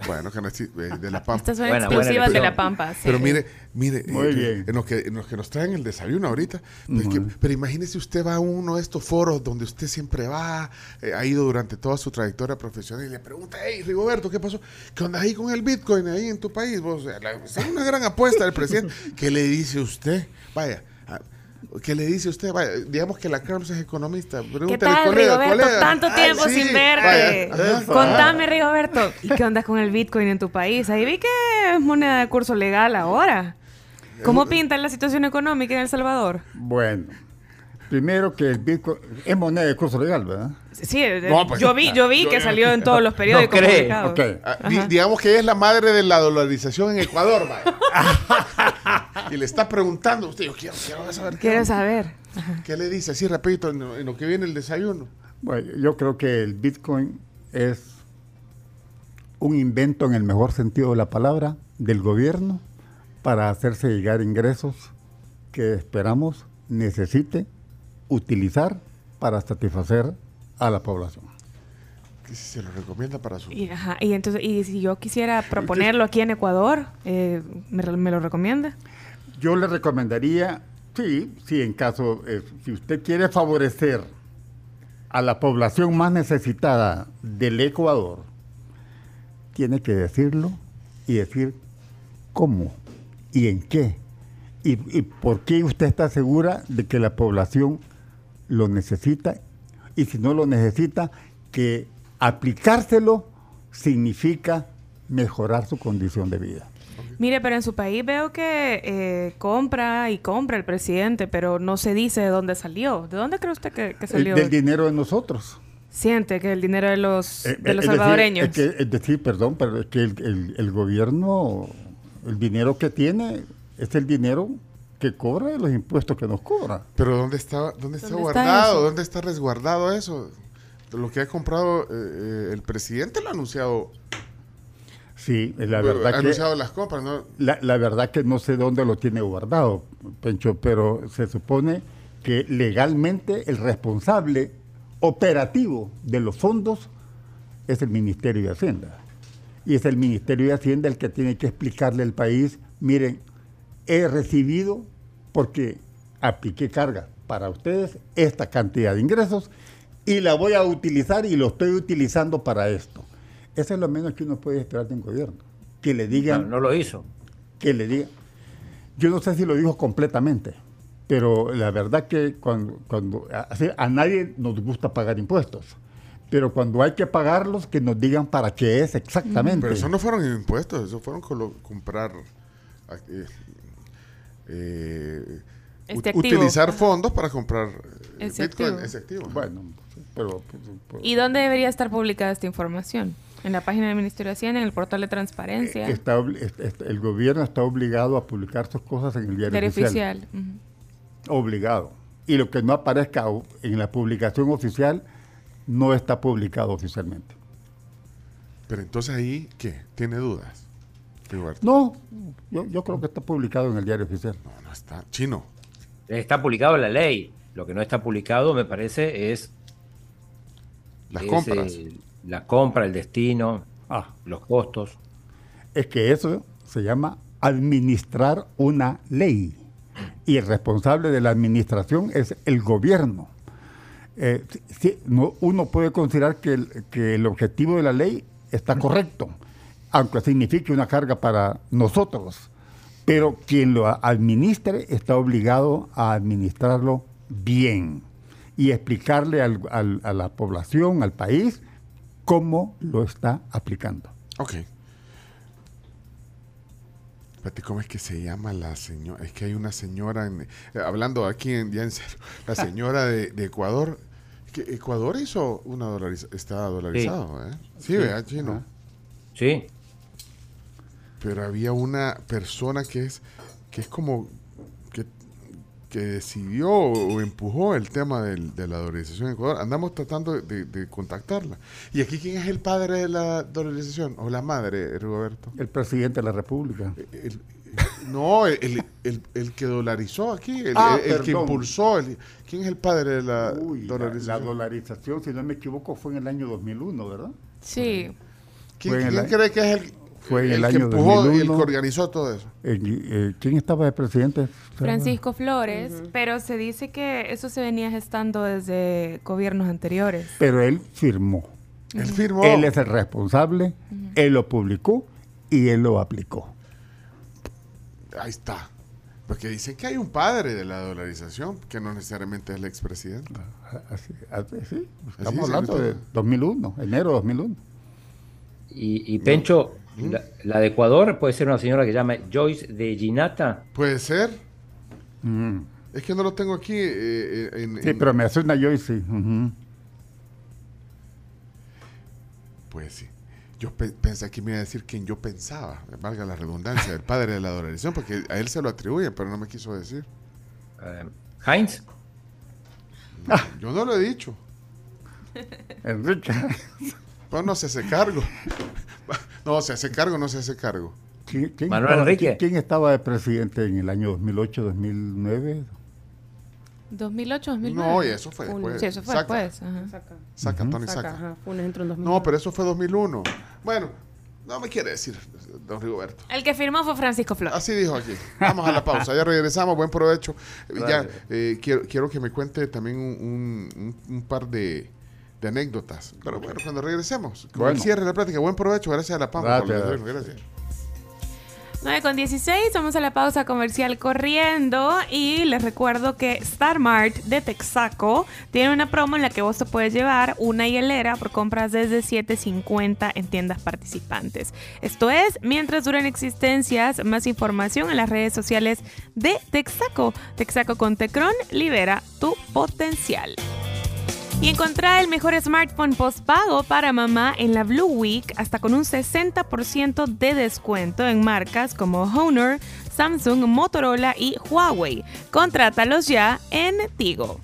S3: Bueno, canasti- eh, de la Pampa.
S7: Estas son
S5: Buena, buena
S7: exclusivas de la Pampa. sí.
S3: Pero mire, mire,
S4: Muy
S3: eh,
S4: bien.
S3: En, los que, en los que nos traen el desayuno ahorita. pues que- pero imagínese usted va a uno de estos foros donde usted siempre va, eh, ha ido durante toda su trayectoria profesional y le pregunta, hey, Rigoberto, ¿qué pasó? ¿Qué onda ahí con el Bitcoin ahí en tu país? Vos, la- es una gran apuesta del presidente. ¿Qué le dice usted? Vaya. Ah, ¿Qué le dice usted? Vaya, digamos que la Carms es economista.
S7: ¿Qué
S3: Pregúntale,
S7: tal,
S3: colega,
S7: Rigoberto?
S3: colega.
S7: Tanto
S3: Ay,
S7: tiempo
S3: sí,
S7: sin verte.
S3: vaya.
S7: Contame, Rigoberto. ¿Y qué onda con el Bitcoin en tu país? Ahí vi que es moneda de curso legal ahora. ¿Cómo pinta la situación económica en El Salvador?
S4: Bueno, primero que el Bitcoin es moneda de curso legal, ¿verdad?
S7: Sí, eh,
S3: No, pues,
S7: yo vi, yo vi que salió en todos los periódicos.
S5: No cree.
S3: Ah, di- digamos que ella es la madre de la dolarización en Ecuador, vaya. y le está preguntando a usted, yo quiero, quiero saber qué,
S7: Quiero saber.
S3: qué le dice, así rapidito, en, lo- en lo que viene el desayuno.
S4: Bueno, yo creo que el Bitcoin es un invento en el mejor sentido de la palabra del gobierno para hacerse llegar ingresos que esperamos necesite utilizar para satisfacer a la población.
S3: Se lo recomienda para su...
S7: Y, ajá, y entonces, y si yo quisiera proponerlo aquí en Ecuador, eh, ¿me, me lo recomienda?
S4: Yo le recomendaría, sí, sí, en caso, eh, si usted quiere favorecer a la población más necesitada del Ecuador, tiene que decirlo y decir cómo y en qué y, y por qué usted está segura de que la población lo necesita y si no lo necesita, que aplicárselo significa mejorar su condición de vida.
S7: Mire, pero en su país veo que eh, compra y compra el presidente, pero no se dice de dónde salió. ¿De dónde cree usted que, que
S4: El-
S7: salió?
S4: del dinero de nosotros.
S7: Siente que el dinero de los,
S4: Eh,
S7: de los
S4: es decir,
S7: salvadoreños.
S4: es, que- es decir, perdón, pero es que el, el- el gobierno, el dinero que tiene es el dinero que cobra de los impuestos que nos cobra.
S3: Pero ¿dónde está, dónde está
S7: ¿Dónde está
S3: guardado?
S7: eso?
S3: ¿Dónde está resguardado eso? Lo que ha comprado eh, eh, el presidente lo ha anunciado.
S4: Sí, la
S3: ha
S4: verdad que
S3: anunciado las compras, ¿no?
S4: la, la verdad que no sé dónde lo tiene guardado, Pencho, pero se supone que legalmente el responsable operativo de los fondos es el Ministerio de Hacienda. Y es el Ministerio de Hacienda el que tiene que explicarle al país, miren, he recibido porque apliqué carga para ustedes esta cantidad de ingresos y la voy a utilizar y lo estoy utilizando para esto. Eso es lo menos que uno puede esperar de un gobierno. Que le
S5: No,
S4: digan
S5: no lo hizo.
S4: que le diga. Yo no sé si lo dijo completamente, pero la verdad que cuando, cuando a, nadie nos gusta pagar impuestos. Pero cuando hay que pagarlos, que nos digan para qué es exactamente.
S3: Pero eso no fueron impuestos, eso fueron comprar, eh, eh,
S7: Este activo.
S3: utilizar fondos para comprar eh,
S7: Ese
S3: Bitcoin,
S7: activo.
S3: ese activo.
S4: Bueno, pero... pero-
S7: ¿Y dónde debería estar publicada esta información? En la página del Ministerio de Hacienda, en el portal de transparencia.
S4: Eh, está el gobierno está obligado a publicar sus cosas en el diario,
S7: Diario
S4: oficial.
S7: oficial.
S4: Obligado. Y lo que no aparezca en la publicación oficial no está publicado oficialmente.
S3: Pero entonces ahí, ¿qué? ¿Tiene dudas? Rigoberto?
S4: No, yo, yo creo que está publicado en el diario oficial.
S3: No, no está. Chino.
S5: Está publicado en la ley. Lo que no está publicado, me parece, es,
S3: Las
S5: es,
S3: compras.
S5: eh, la compra, el destino,
S4: Ah,
S5: los costos.
S4: es que eso se llama administrar una ley. Y el responsable de la administración es el gobierno. Eh, si- no- uno puede considerar que el, que el objetivo de la ley está correcto, aunque signifique una carga para nosotros. Pero quien lo administre está obligado a administrarlo bien y explicarle al- al- a la población, al país, cómo lo está aplicando.
S3: Ok. Espérate, ¿cómo es que se llama la señora? Es que hay una señora, en- eh, hablando aquí en, ya en serio, la señora de, de Ecuador. que Ecuador hizo una dolarización, está dolarizado, ¿eh? Sí, ¿verdad, chino?
S5: Sí,
S3: Pero había una persona que es, que es como, que decidió o empujó el tema del- de la dolarización en Ecuador. Andamos tratando de, de contactarla. ¿Y aquí quién es el padre de la dolarización? ¿O la madre, Roberto?
S4: El presidente de la República.
S3: El- no, el, el- el- el que dolarizó aquí, el,
S4: Ah,
S3: el- el que impulsó. el- ¿Quién es el padre de la
S4: Uy, la, la
S3: dolarización?
S4: dolarización, si no me equivoco, fue en el año 2001, ¿verdad?
S7: Sí.
S3: ¿Quién, cree que es el,
S4: fue en el
S3: que
S4: año
S3: empujó y el
S4: 2001?
S3: que organizó todo eso?
S4: Eh, eh, ¿Quién estaba de presidente?
S7: Francisco Flores, pero se dice que eso se venía gestando desde gobiernos anteriores.
S4: Pero él firmó.
S3: Él firmó.
S4: Él es el responsable, él lo publicó y él lo aplicó.
S3: Ahí está. Porque dicen que hay un padre de la dolarización, que no necesariamente es el expresidente.
S4: Así, así, sí. Estamos
S3: es,
S4: hablando de 2001, enero de 2001.
S5: y, y Pencho, la, la de Ecuador puede ser una señora que se llama Joyce de Ginata.
S3: Puede ser.
S4: Mm.
S3: Es que no lo tengo aquí eh, eh, en,
S4: Sí,
S3: en-
S4: pero me hace una Joyce.
S3: Pues sí. Yo pe- pensé que me iba a decir quien yo pensaba, valga la redundancia, el padre de la dolarización, porque a él se lo atribuyen, pero no me quiso decir.
S5: eh, Heinz,
S3: Yo no lo he dicho.
S4: Enrique.
S3: Pues no se hace cargo. No, se hace cargo, no se hace cargo.
S4: ¿Quién, quién
S5: Manuel
S4: estaba,
S5: Enrique.
S4: quién- quién estaba de presidente en el año 2008, 2009?
S7: 2008, 2009.
S3: No, y eso fue después.
S7: Sí, eso fue
S3: Saca,
S7: después. ajá.
S6: Saca.
S3: Saca, Tony,
S6: Saca,
S3: saca.
S6: ajá. Funes entró en 2000.
S3: No, pero eso fue 2001. Bueno, no me quiere decir, don Rigoberto.
S7: El que firmó fue Francisco Flores.
S3: Así dijo aquí. Vamos a la pausa. Ya regresamos. Buen provecho. Ya eh, quiero, quiero que me cuente también un- un par de, de anécdotas. Pero bueno, cuando regresemos. Con el cierre de la plática. Buen provecho. Gracias a la por
S4: Gracias.
S3: Gracias.
S7: 9 con 16, vamos a la pausa comercial corriendo y les recuerdo que Star Mart de Texaco tiene una promo en la que vos te puedes llevar una hielera por compras desde 7.50 en tiendas participantes. Esto es, mientras duran existencias, más información en las redes sociales de Texaco. Texaco con Tecron libera tu potencial. Y encontrar el mejor smartphone postpago para mamá en la Blue Week hasta con un 60% de descuento en marcas como Honor, Samsung, Motorola y Huawei. Contrátalos ya en Tigo.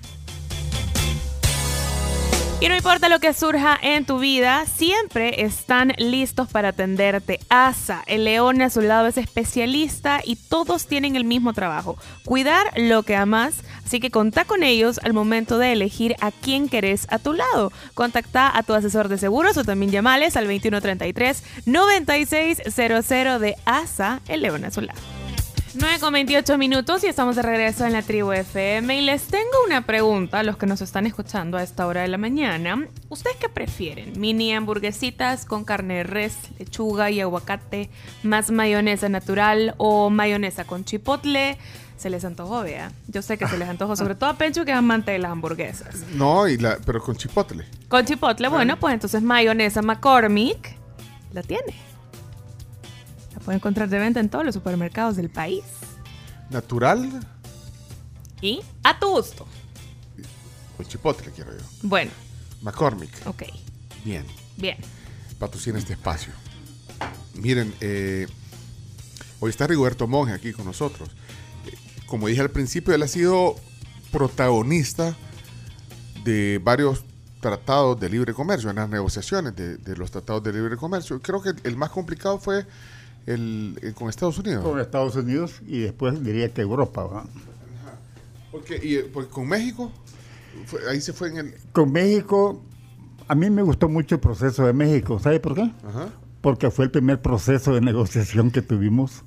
S7: Y no importa lo que surja en tu vida, siempre están listos para atenderte. ASA, el león a su lado es especialista y todos tienen el mismo trabajo, cuidar lo que amas. Así que contá con ellos al momento de elegir a quién querés a tu lado. Contacta a tu asesor de seguros o también llamales al 2133-9600 de ASA, el león a su lado. 9 con 28 minutos y estamos de regreso en la tribu FM y les tengo una pregunta a los que nos están escuchando a esta hora de la mañana. ¿Ustedes qué prefieren? ¿Mini hamburguesitas con carne de res, lechuga y aguacate, más mayonesa natural o mayonesa con chipotle? Se les antojó, vea. Yo sé que se les antojó, sobre todo a Pencho que es amante de las hamburguesas.
S3: No, y la, pero con chipotle.
S7: Con chipotle, bueno, pues entonces mayonesa McCormick la tiene. Puede encontrar de venta en todos los supermercados del país.
S3: Natural
S7: Y a tu gusto.
S3: con chipotle, quiero yo.
S7: Bueno,
S3: McCormick.
S7: ok.
S3: Bien.
S7: Bien.
S3: patrocina este espacio. Miren, eh, hoy está Rigoberto Monge aquí con nosotros. Eh, como dije al principio, él ha sido protagonista de varios tratados de libre comercio, en las negociaciones de, de los tratados de libre comercio. Creo que el más complicado fue el, el con Estados Unidos.
S4: Con Estados Unidos y después diría que Europa.
S3: Porque, y, eh, porque con México, fue- ahí se fue en el...
S4: Con México, a mí me gustó mucho el proceso de México. ¿Sabe por qué?
S3: Ajá.
S4: Porque fue el primer proceso de negociación que tuvimos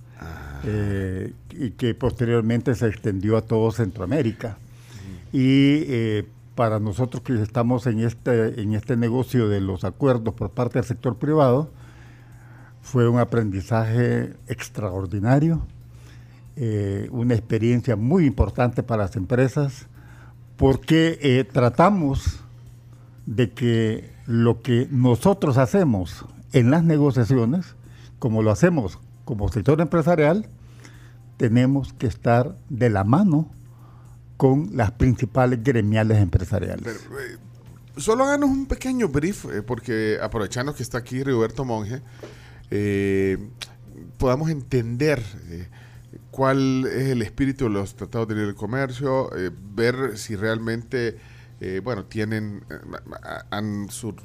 S4: eh, y que posteriormente se extendió a todo Centroamérica. Y eh, para nosotros que estamos en este, en este negocio de los acuerdos por parte del sector privado, fue un aprendizaje extraordinario, eh, una experiencia muy importante para las empresas, porque eh, tratamos de que lo que nosotros hacemos en las negociaciones, como lo hacemos como sector empresarial, tenemos que estar de la mano con las principales gremiales empresariales.
S3: Eh, solo háganos un pequeño brief, porque aprovechando que está aquí Rigoberto Monge, eh, podamos entender eh, cuál es el espíritu de los tratados de libre comercio, eh, ver si realmente, eh, bueno, tienen, han, sur-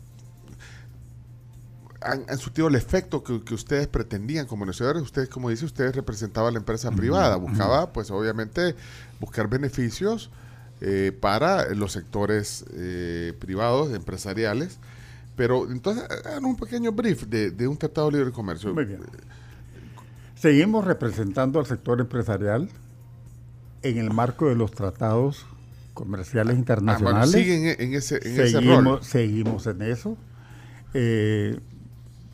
S3: han, han surtido el efecto que, que ustedes pretendían como negociadores. Ustedes, como dice, ustedes representaban a la empresa privada, buscaba, pues obviamente, buscar beneficios para los sectores privados, empresariales. Pero entonces, hagan un pequeño brief de, de un tratado de libre comercio.
S4: Muy bien. Seguimos representando al sector empresarial en el marco de los tratados comerciales
S3: Ah, bueno,
S4: internacionales.
S3: siguen en, en ese, en ese rol.
S4: seguimos, seguimos en eso. Eh,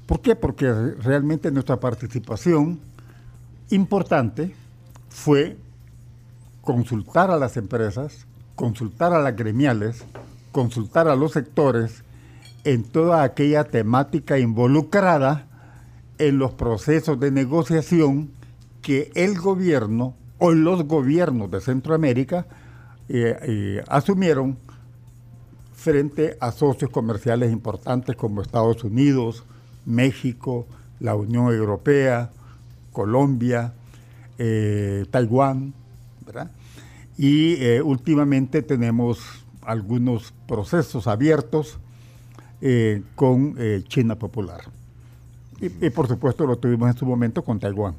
S4: ¿Por qué? Porque re- realmente nuestra participación importante fue consultar a las empresas, consultar a las gremiales, consultar a los sectores en toda aquella temática involucrada en los procesos de negociación que el gobierno o los gobiernos de Centroamérica eh, eh, asumieron frente a socios comerciales importantes como Estados Unidos, México, la Unión Europea, Colombia, eh, Taiwán. Y últimamente tenemos algunos procesos abiertos eh, con eh, China Popular. Y, y, por supuesto lo tuvimos en su momento con Taiwán.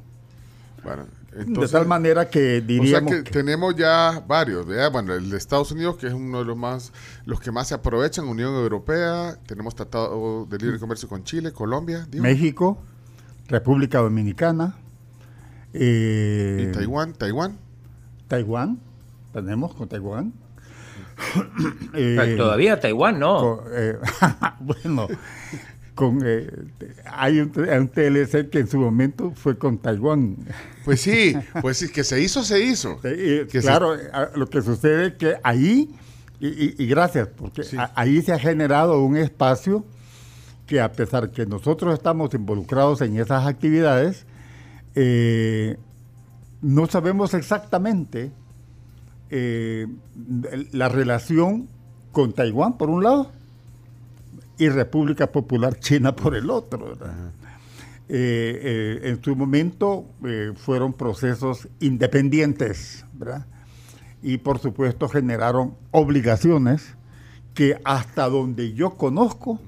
S3: Bueno,
S4: de tal manera que
S3: O sea
S4: diríamos
S3: que,
S4: que-
S3: tenemos ya varios, bueno, el de Estados Unidos, que es uno de los más, los que más se aprovechan, Unión Europea, tenemos tratado de libre comercio con Chile, Colombia, digo,
S4: México, República Dominicana, eh,
S3: y Taiwán, Taiwán.
S4: Taiwán, tenemos con Taiwán. Eh,
S5: Todavía Taiwán no.
S4: con, eh, bueno, con, eh, hay un, TLC que en su momento fue con Taiwán.
S3: Pues sí, pues sí, que se hizo, se hizo.
S4: Eh,
S3: Que
S4: claro, lo que sucede es que ahí, y, y- y gracias, porque
S3: Sí.
S4: a- ahí se ha generado un espacio que a pesar que nosotros estamos involucrados en esas actividades, eh, no sabemos exactamente eh, la relación con Taiwán por un lado y República Popular China por el otro. ¿verdad? Eh, eh, en su momento fueron procesos independientes, ¿verdad? Y por supuesto generaron obligaciones que hasta donde yo conozco,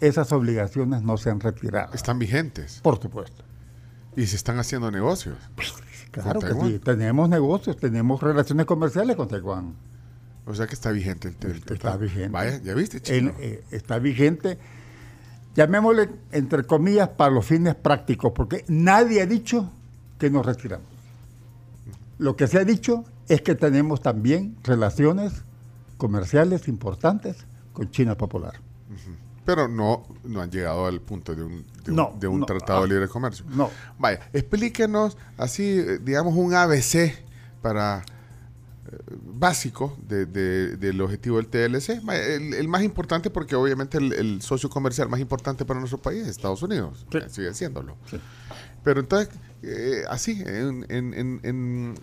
S4: esas obligaciones no se han retirado.
S3: Están vigentes
S4: Por supuesto.
S3: y se están haciendo negocios.
S4: Claro
S3: ¿Con
S4: que sí. Tenemos negocios, tenemos relaciones comerciales con Taiwán.
S3: O sea que está vigente el, el
S4: Está vigente.
S3: Vaya, ya viste,
S4: En-
S3: chino.
S4: eh, está vigente, llamémosle entre comillas para los fines prácticos, porque nadie ha dicho que nos retiramos. Lo que se ha dicho es que tenemos también relaciones comerciales importantes con China Popular.
S3: Pero no, no han llegado al punto de un, de un,
S4: No,
S3: de un
S4: no,
S3: tratado
S4: ah,
S3: de libre comercio.
S4: no.
S3: Vaya, explíquenos así, eh, digamos, un ABC para eh, básico de- de- del objetivo del TLC. El, el más importante, porque obviamente el, el socio comercial más importante para nuestro país es Estados Unidos.
S4: Sí.
S3: Sigue siéndolo.
S4: Sí.
S3: Pero entonces, eh, así, en, en- en- en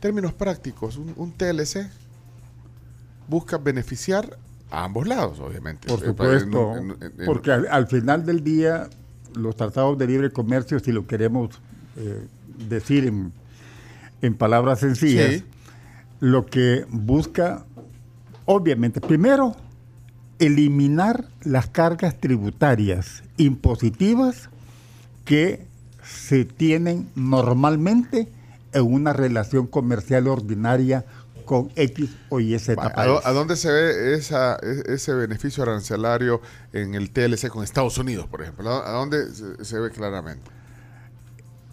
S3: términos prácticos, un, un TLC busca beneficiar a ambos lados, obviamente.
S4: Por
S3: Eh,
S4: supuesto,
S3: en- en- en-
S4: porque al, al final del día los tratados de libre comercio, si lo queremos eh, decir en, en palabras sencillas,
S3: Sí.
S4: lo que busca, obviamente, primero, eliminar las cargas tributarias impositivas que se tienen normalmente en una relación comercial ordinaria con X o Y Z
S3: Vaya, ¿A,
S4: país.
S3: a dónde se ve esa, e- ese beneficio arancelario en el TLC con Estados Unidos, por ejemplo? ¿A dónde se, ve claramente?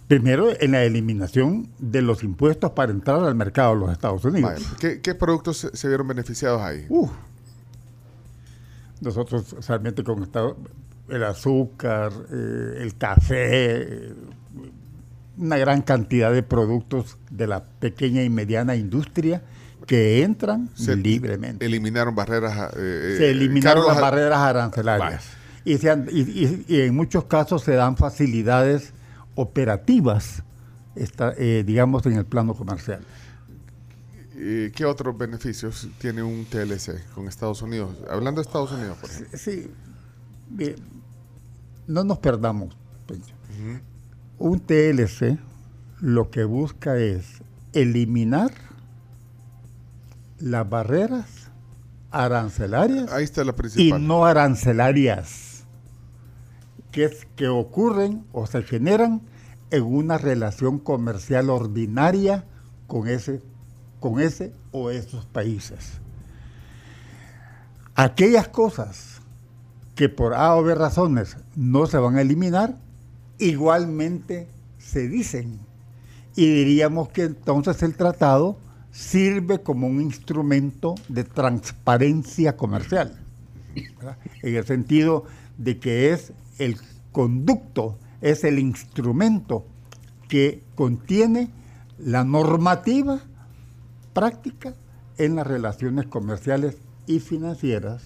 S4: Primero, en la eliminación de los impuestos para entrar al mercado de los Estados Unidos.
S3: ¿qué, qué productos se, se vieron beneficiados ahí?
S4: Uf. Nosotros realmente con Estado- el azúcar, eh, el café, eh, una gran cantidad de productos de la pequeña y mediana industria que entran
S3: Se
S4: libremente.
S3: Eliminaron barreras. eh,
S4: se
S3: eh,
S4: eliminaron
S3: cargos
S4: las barreras arancelarias. Y, se han- y- y- y en muchos casos se dan facilidades operativas, esta- eh, digamos, en el plano comercial.
S3: Eh, ¿Qué otros beneficios tiene un TLC con Estados Unidos? Hablando de Estados Unidos, por ejemplo.
S4: Sí, bien, no nos perdamos. Pencho. Un TLC lo que busca es eliminar las barreras arancelarias
S3: Ahí está la
S4: y
S3: principal.
S4: no arancelarias que, es, que ocurren o se generan en una relación comercial ordinaria con ese, con ese o esos países. Aquellas cosas que por A o B razones no se van a eliminar, igualmente se dicen. Y diríamos que entonces el tratado sirve como un instrumento de transparencia comercial. En el sentido de que es el conducto, es el instrumento que contiene la normativa práctica en las relaciones comerciales y financieras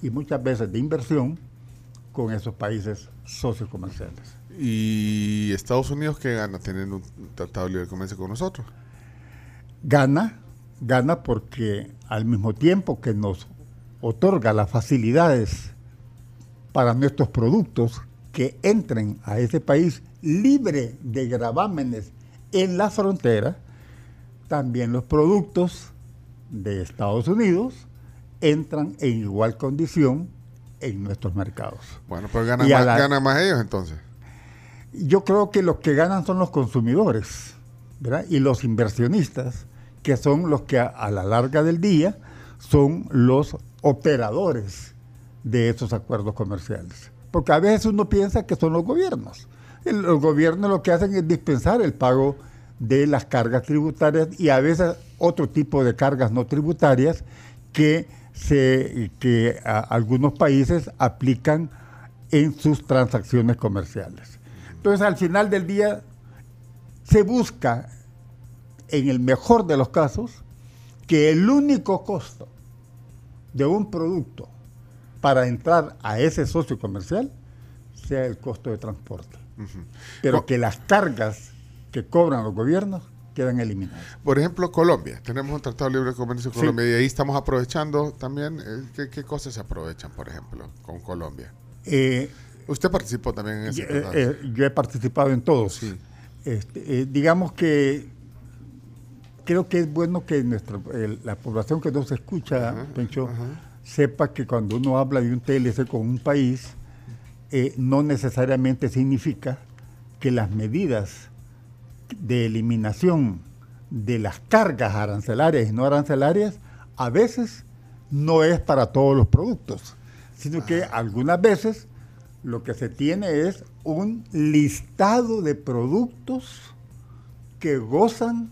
S4: y muchas veces de inversión con esos países sociocomerciales.
S3: ¿Y Estados Unidos qué gana teniendo un tratado de libre comercio con nosotros?
S4: Gana, gana porque al mismo tiempo que nos otorga las facilidades para nuestros productos que entren a ese país libre de gravámenes en la frontera, también los productos de Estados Unidos entran en igual condición en nuestros mercados.
S3: Bueno, pues ganan más,
S4: la-
S3: ganan más ellos entonces.
S4: Yo creo que los que ganan son los consumidores y los inversionistas, que son los que a, la larga del día son los operadores de esos acuerdos comerciales. Porque a veces uno piensa que son los gobiernos. Los gobiernos lo que hacen es dispensar el pago de las cargas tributarias y a veces otro tipo de cargas no tributarias que, se, que algunos países aplican en sus transacciones comerciales. Entonces, al final del día, se busca, en el mejor de los casos, que el único costo de un producto para entrar a ese socio comercial sea el costo de transporte. Pero que las cargas que cobran los gobiernos quedan eliminadas.
S3: Por ejemplo, Colombia. Tenemos un tratado de libre comercio con
S4: Sí.
S3: Colombia y ahí estamos aprovechando también. eh, ¿qué, qué cosas se aprovechan, por ejemplo, con Colombia?
S4: Eh,
S3: Usted participó también en ese
S4: Eh,
S3: tratado.
S4: eh, yo he participado en todos.
S3: Sí.
S4: Este, eh, digamos que creo que es bueno que nuestra, la población que nos escucha, Pencho, sepa que cuando uno habla de un TLC con un país, eh, no necesariamente significa que las medidas de eliminación de las cargas arancelarias y no arancelarias a veces no es para todos los productos, sino que algunas veces lo que se tiene es un listado de productos que gozan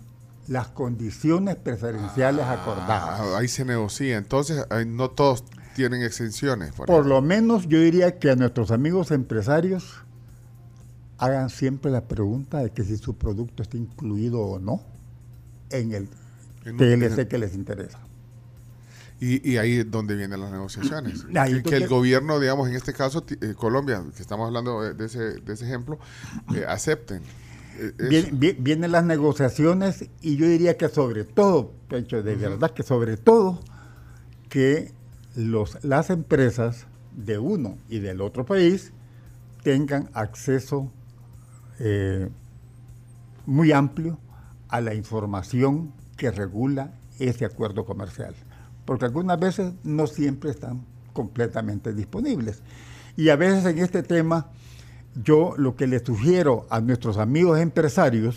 S4: las condiciones preferenciales
S3: Ah,
S4: acordadas.
S3: ahí se negocia. Entonces, ahí no todos tienen exenciones. por
S4: lo menos yo diría que a nuestros amigos empresarios hagan siempre la pregunta de que si su producto está incluido o no en el
S3: En
S4: TLC que les interesa.
S3: Y, y ahí es donde vienen las negociaciones. Que, que el gobierno, digamos, en este caso, eh, Colombia, que estamos hablando de, de ese, de ese ejemplo, eh, acepten. Eh.
S4: Bien- bien- vienen las negociaciones y yo diría que sobre todo, Pencho, de verdad que sobre todo, que los, las empresas de uno y del otro país tengan acceso eh, muy amplio a la información que regula ese acuerdo comercial. Porque algunas veces no siempre están completamente disponibles. Y a veces en este tema, yo lo que les sugiero a nuestros amigos empresarios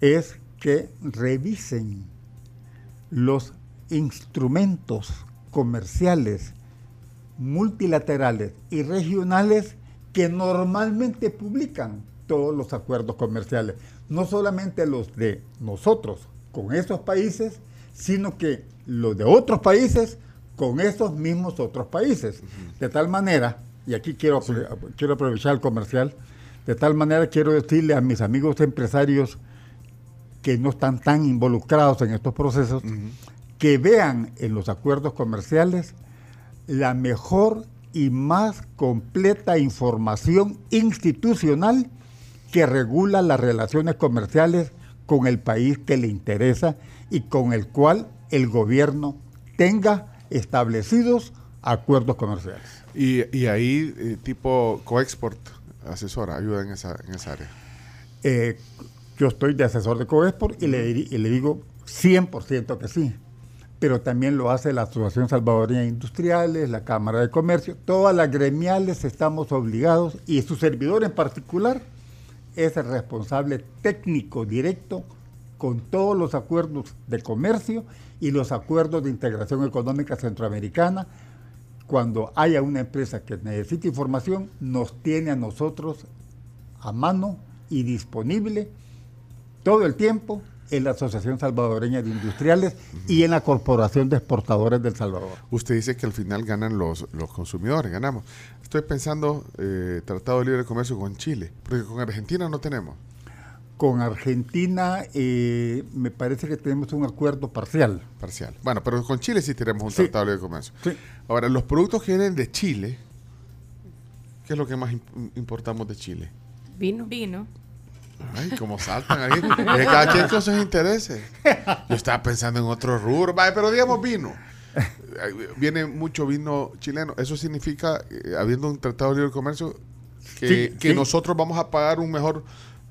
S4: es que revisen los instrumentos comerciales multilaterales y regionales que normalmente publican todos los acuerdos comerciales, no solamente los de nosotros con esos países, sino que los de otros países con esos mismos otros países. De tal manera, y aquí quiero, quiero aprovechar el comercial, de tal manera quiero decirle a mis amigos empresarios que no están tan involucrados en estos procesos, que vean en los acuerdos comerciales la mejor y más completa información institucional que regula las relaciones comerciales con el país que le interesa y con el cual el gobierno tenga establecidos acuerdos comerciales.
S3: Y, y ahí, eh, tipo Coexport, asesora, ayuda en esa, en esa área.
S4: Eh, yo estoy de asesor de Coexport y le, y le digo 100% que sí. Pero también lo hace la Asociación Salvadoreña de Industriales, la Cámara de Comercio, todas las gremiales estamos obligados y su servidor en particular es el responsable técnico directo con todos los acuerdos de comercio y los acuerdos de integración económica centroamericana. Cuando haya una empresa que necesite información, nos tiene a nosotros a mano y disponible todo el tiempo en la Asociación Salvadoreña de Industriales y en la Corporación de Exportadores del Salvador.
S3: Usted dice que al final ganan los, los consumidores, ganamos. Estoy pensando eh, Tratado de Libre Comercio con Chile, porque con Argentina no tenemos.
S4: Con Argentina eh, me parece que tenemos un acuerdo parcial.
S3: Parcial. Bueno, pero con Chile sí tenemos un
S4: Sí.
S3: Tratado de Libre Comercio.
S4: Sí.
S3: Ahora, los productos que vienen de Chile, ¿qué es lo que más im- importamos de Chile?
S6: Vino.
S7: Vino.
S3: Ay, cómo saltan ahí. Cada quien con sus intereses. Yo estaba pensando en otro rubro, pero digamos vino. Eh, Viene mucho vino chileno. Eso significa, eh, habiendo un tratado de libre comercio, que,
S4: Sí,
S3: que
S4: sí.
S3: nosotros vamos a pagar un mejor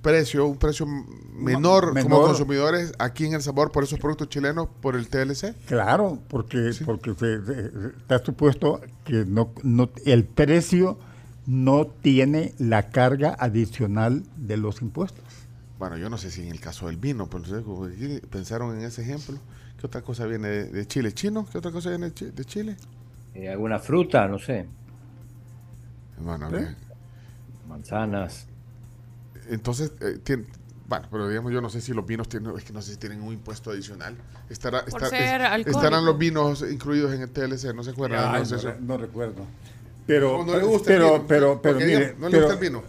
S3: precio, un precio menor, como consumidores aquí en El Sabor por esos productos chilenos por el TLC.
S4: Claro, porque, porque se- se- se- está supuesto que no, no, el precio no tiene la carga adicional de los impuestos.
S3: Bueno, yo no sé si en el caso del vino, pero aquí pensaron en ese ejemplo. ¿Qué otra cosa viene de, de Chile? ¿Chino? ¿Qué otra cosa viene de Chi- de Chile?
S5: Eh, alguna fruta, no sé,
S3: Bueno,
S4: ¿Eh?
S5: manzanas.
S3: Entonces, eh, tien- bueno, pero digamos, yo no sé si los vinos tienen, es que no sé si tienen un impuesto adicional. Estará,
S7: Por
S3: está-
S7: ser
S3: es-
S7: alcohólico.
S3: estarán los vinos incluidos en el TLC, no se acuerdan. No sé
S4: no, re- no recuerdo. Pero,
S3: No, no le gusta el
S4: pero,
S3: vino,
S4: pero, pero, mire,
S3: digamos, no le
S4: pero-
S3: gusta el vino.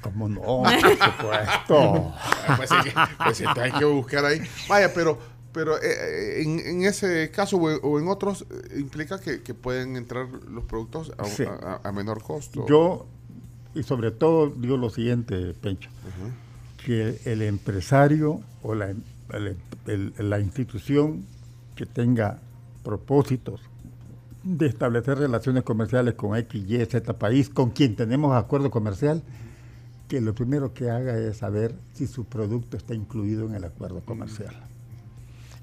S4: ¿Cómo no? Por supuesto.
S3: Pues, sí que- pues hay que buscar ahí. Vaya, pero, pero eh, eh, en, en ese caso o, o en otros eh, implica que, que pueden entrar los productos a,
S4: Sí.
S3: a- a menor costo.
S4: Yo, y sobre todo, digo lo siguiente, Pencho, que el empresario o la, el- el- la institución que tenga propósitos de establecer relaciones comerciales con X, Y, Z país, con quien tenemos acuerdo comercial, que lo primero que haga es saber si su producto está incluido en el acuerdo comercial.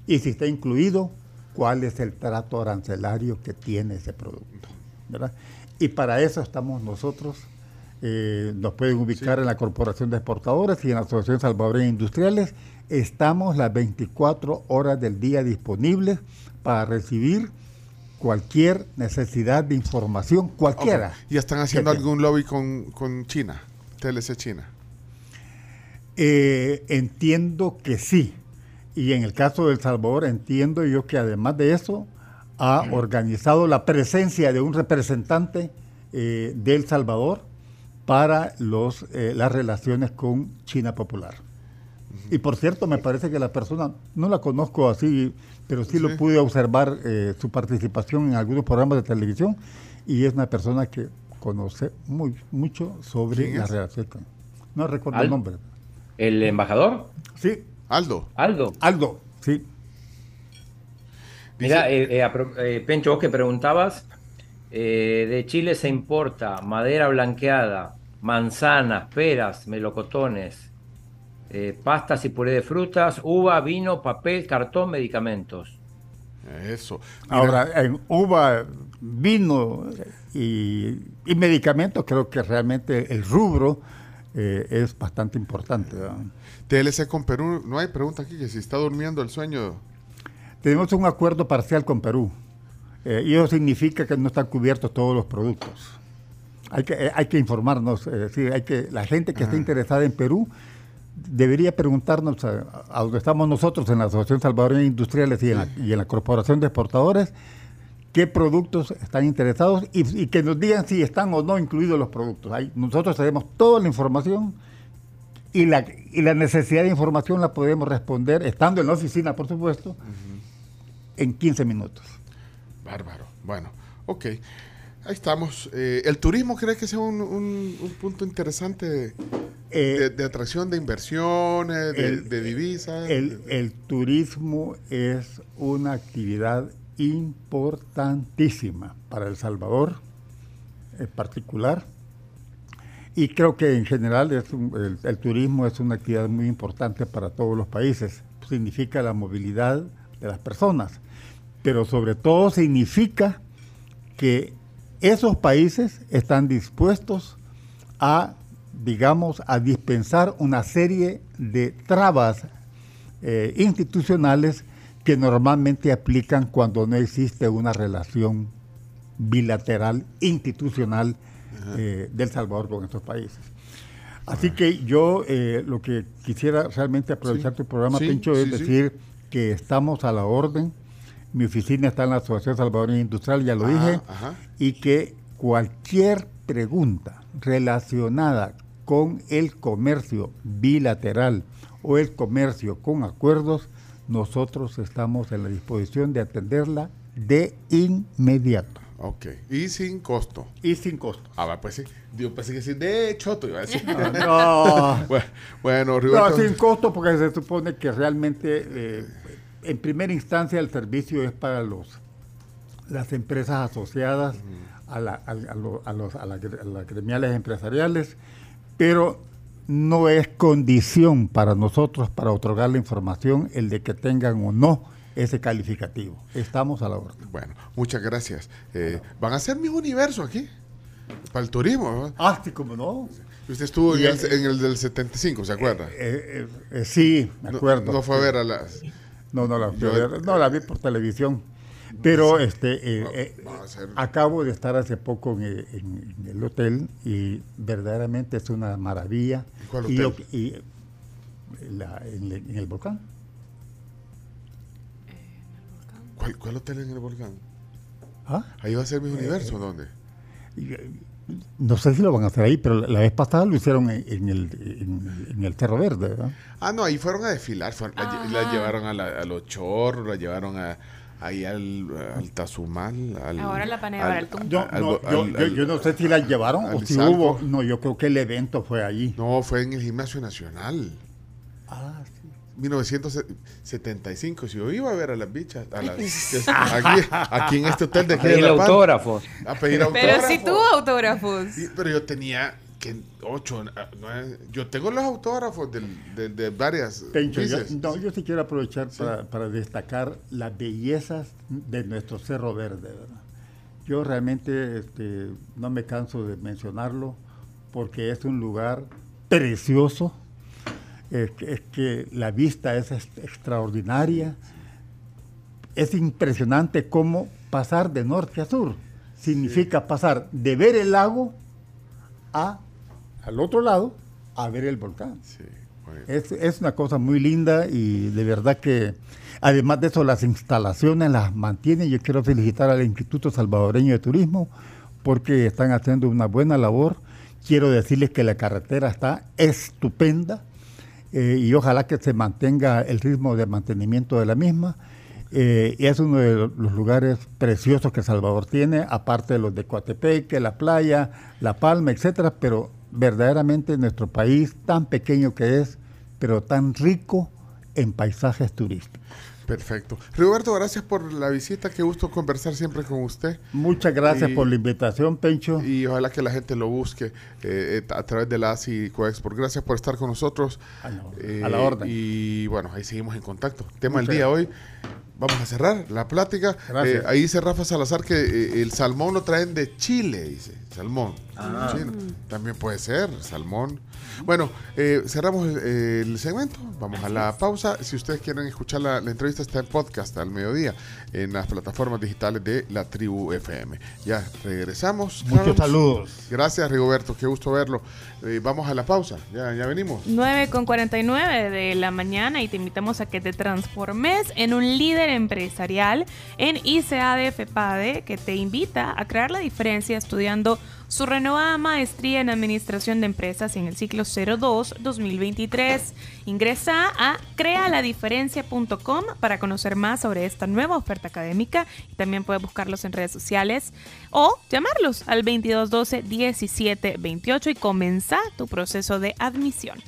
S4: Y si está incluido, cuál es el trato arancelario que tiene ese producto. ¿verdad? Y para eso estamos nosotros. Eh, nos pueden ubicar en la Corporación de Exportadores y en la Asociación Salvadoreña Industriales. Estamos las 24 horas del día disponibles para recibir cualquier necesidad de información, cualquiera.
S3: ¿Ya están haciendo algún lobby con, con China? TLC China.
S4: Eh, entiendo que sí. Y en el caso de El Salvador entiendo yo que además de eso ha organizado la presencia de un representante eh, de El Salvador para los, eh, las relaciones con China Popular. Y por cierto, me parece que la persona, no la conozco así, pero sí, lo pude observar eh, su participación en algunos programas de televisión y es una persona que conoce muy, mucho sobre
S3: ¿Quién
S4: la relación. con- No recuerdo
S5: Al-
S4: el nombre.
S5: ¿El embajador?
S4: Sí,
S3: Aldo.
S5: Aldo.
S4: Aldo, sí.
S5: Mira, eh, eh, Pencho, vos que preguntabas, eh, de Chile se importa madera blanqueada, manzanas, peras, melocotones, eh, pastas y puré de frutas, uva, vino, papel, cartón, medicamentos.
S3: Eso. Mira,
S4: Ahora, en uva, vino y, y medicamentos, creo que realmente el rubro eh, es bastante importante. ¿verdad?
S3: TLC con Perú, no hay pregunta aquí que si está durmiendo el sueño.
S4: Tenemos un acuerdo parcial con Perú eh, y eso significa que no están cubiertos todos los productos. Hay que, eh, hay que informarnos, decir, hay que, la gente que está interesada en Perú debería preguntarnos a, a donde estamos nosotros en la Asociación Salvadoreña de Industriales y en, la, y en la Corporación de Exportadores, qué productos están interesados y, y que nos digan si están o no incluidos los productos. Ahí nosotros tenemos toda la información y la, y la necesidad de información la podemos responder, estando en la oficina, por supuesto, en 15 minutos.
S3: Bárbaro. Bueno, ok. Ahí estamos. Eh, ¿El turismo cree que sea un, un- un punto interesante de,
S4: Eh,
S3: de- de atracción de inversiones, de,
S4: el-
S3: de divisas?
S4: El, el turismo es una actividad importantísima para El Salvador en particular y creo que en general es un- el, el turismo es una actividad muy importante para todos los países. Significa la movilidad de las personas, pero sobre todo significa que esos países están dispuestos a, digamos, a dispensar una serie de trabas eh, institucionales que normalmente aplican cuando no existe una relación bilateral institucional eh, del Salvador con estos países. Así que yo eh, lo que quisiera realmente aprovechar
S3: Sí.
S4: tu programa,
S3: Sí,
S4: Pincho, es
S3: sí,
S4: decir que estamos a la orden. Mi oficina está en la Asociación Salvadoreña Industrial, ya lo
S3: Ah,
S4: dije,
S3: ajá.
S4: y que cualquier pregunta relacionada con el comercio bilateral o el comercio con acuerdos, nosotros estamos en la disposición de atenderla de inmediato
S3: Ok. Y sin costo.
S4: y sin costo.
S3: Ah, pues sí. Yo pensé que sí. De choto iba a decir.
S4: No,
S3: bueno, bueno,
S4: no,
S3: Rigoberto.
S4: sin costo porque se supone que realmente eh, en primera instancia el servicio es para los las empresas asociadas a, la- a- a lo- a los- a la gre- a las gremiales empresariales, pero no es condición para nosotros para otorgar la información el de que tengan o no ese calificativo. Estamos a la orden.
S3: Bueno, muchas gracias. Eh, ¿Van a ser mis universos aquí? Para el turismo.
S4: Ah, sí, como no.
S3: Usted estuvo en el, en el del 75, ¿se acuerda?
S4: Eh, eh, sí, me
S3: No-
S4: acuerdo.
S3: No, fue a ver a las...
S4: No, no la, fui a
S3: Yo-
S4: ver, no la vi por televisión. Pero este, eh, eh, acabo de estar hace poco en, eh, en- en el hotel y verdaderamente es una maravilla.
S3: ¿Cuál
S4: Y, lo
S3: hotel?
S4: y, eh, la- en, el- en el volcán.
S3: ¿Cuál, cuál hotel en el volcán?
S4: ¿Ah?
S3: Ahí va a ser mis
S4: Eh,
S3: universos, ¿dónde?
S4: No sé si lo van a hacer ahí, pero la, vez pasada lo hicieron en, en el, en, en el Cerro Verde. ¿verdad?
S3: Ah, no, ahí fueron a desfilar. fueron- la, llevaron a, la- a los chorros, la llevaron a, ahí al, al Tazumal. Al,
S7: Ahora la van a llevar al Tunco.
S4: Yo,
S3: al-
S4: no,
S3: al-
S4: yo,
S3: al-
S4: yo- yo no sé si la llevaron
S3: al
S4: o si hubo. No, yo creo que el evento fue allí.
S3: No, fue en el Gimnasio Nacional.
S4: Ah, sí.
S3: 1975, si yo iba a ver a las bichas, a las, aquí, aquí en este hotel de aquí de
S5: Pedir
S3: La Paz,
S5: autógrafos.
S3: a pedir autógrafos.
S7: Pero sí tuvo autógrafos.
S3: Sí, pero yo tenía que ocho, ah, nueve, yo tengo los autógrafos del- de, de varias
S4: Pencho, yo, no, yo sí quiero aprovechar para, para destacar las bellezas de nuestro Cerro Verde. ¿verdad? Yo realmente este, no me canso de mencionarlo porque es un lugar precioso. Es que, es que la vista es ex- extraordinaria. Es impresionante cómo pasar de norte a sur. Significa pasar de ver el lago a, al otro lado a ver el volcán.
S3: Sí.
S4: Es, es una cosa muy linda y de verdad que además de eso las instalaciones las mantienen. Yo quiero felicitar al Instituto Salvadoreño de Turismo porque están haciendo una buena labor. Quiero decirles que la carretera está estupenda eh, y ojalá que se mantenga el ritmo de mantenimiento de la misma. Eh, y es uno de los lugares preciosos que Salvador tiene, aparte de los de Coatepeque, la playa, La Palma, etcétera, pero verdaderamente nuestro país, tan pequeño que es, pero tan rico en paisajes turísticos.
S3: Perfecto. Roberto, gracias por la visita. Qué gusto conversar siempre con usted.
S4: Muchas gracias
S3: Y-
S4: por la invitación, Pencho.
S3: Y ojalá que la gente lo busque eh, a través de la ASI Coexport. Gracias por estar con nosotros.
S4: A la-
S3: Eh,
S4: a la orden.
S3: Y bueno, ahí seguimos en contacto. Tema del día hoy. Vamos a cerrar la plática.
S4: Gracias.
S3: Eh, ahí dice Rafa Salazar que eh, el salmón lo traen de Chile, dice. Salmón.
S5: Ah.
S3: También puede ser, salmón. Bueno, eh, cerramos el, el segmento. Vamos a la pausa. Si ustedes quieren escuchar la, la entrevista, está en podcast al mediodía en las plataformas digitales de la Tribu FM. Ya regresamos.
S4: Muchos
S3: Carlos.
S4: saludos.
S3: Gracias, Rigoberto. Qué gusto verlo. Eh, vamos a la pausa. Ya, ya venimos.
S7: 9 con 49 de la mañana y te invitamos a que te transformes en un líder empresarial en ICAD FEPADE que te invita a crear la diferencia estudiando su renovada maestría en Administración de Empresas en el ciclo 02-2023. Ingresa a crealadiferencia.com para conocer más sobre esta nueva oferta académica y también puedes buscarlos en redes sociales o llamarlos al 2212 1728 y comenzar tu proceso de admisión.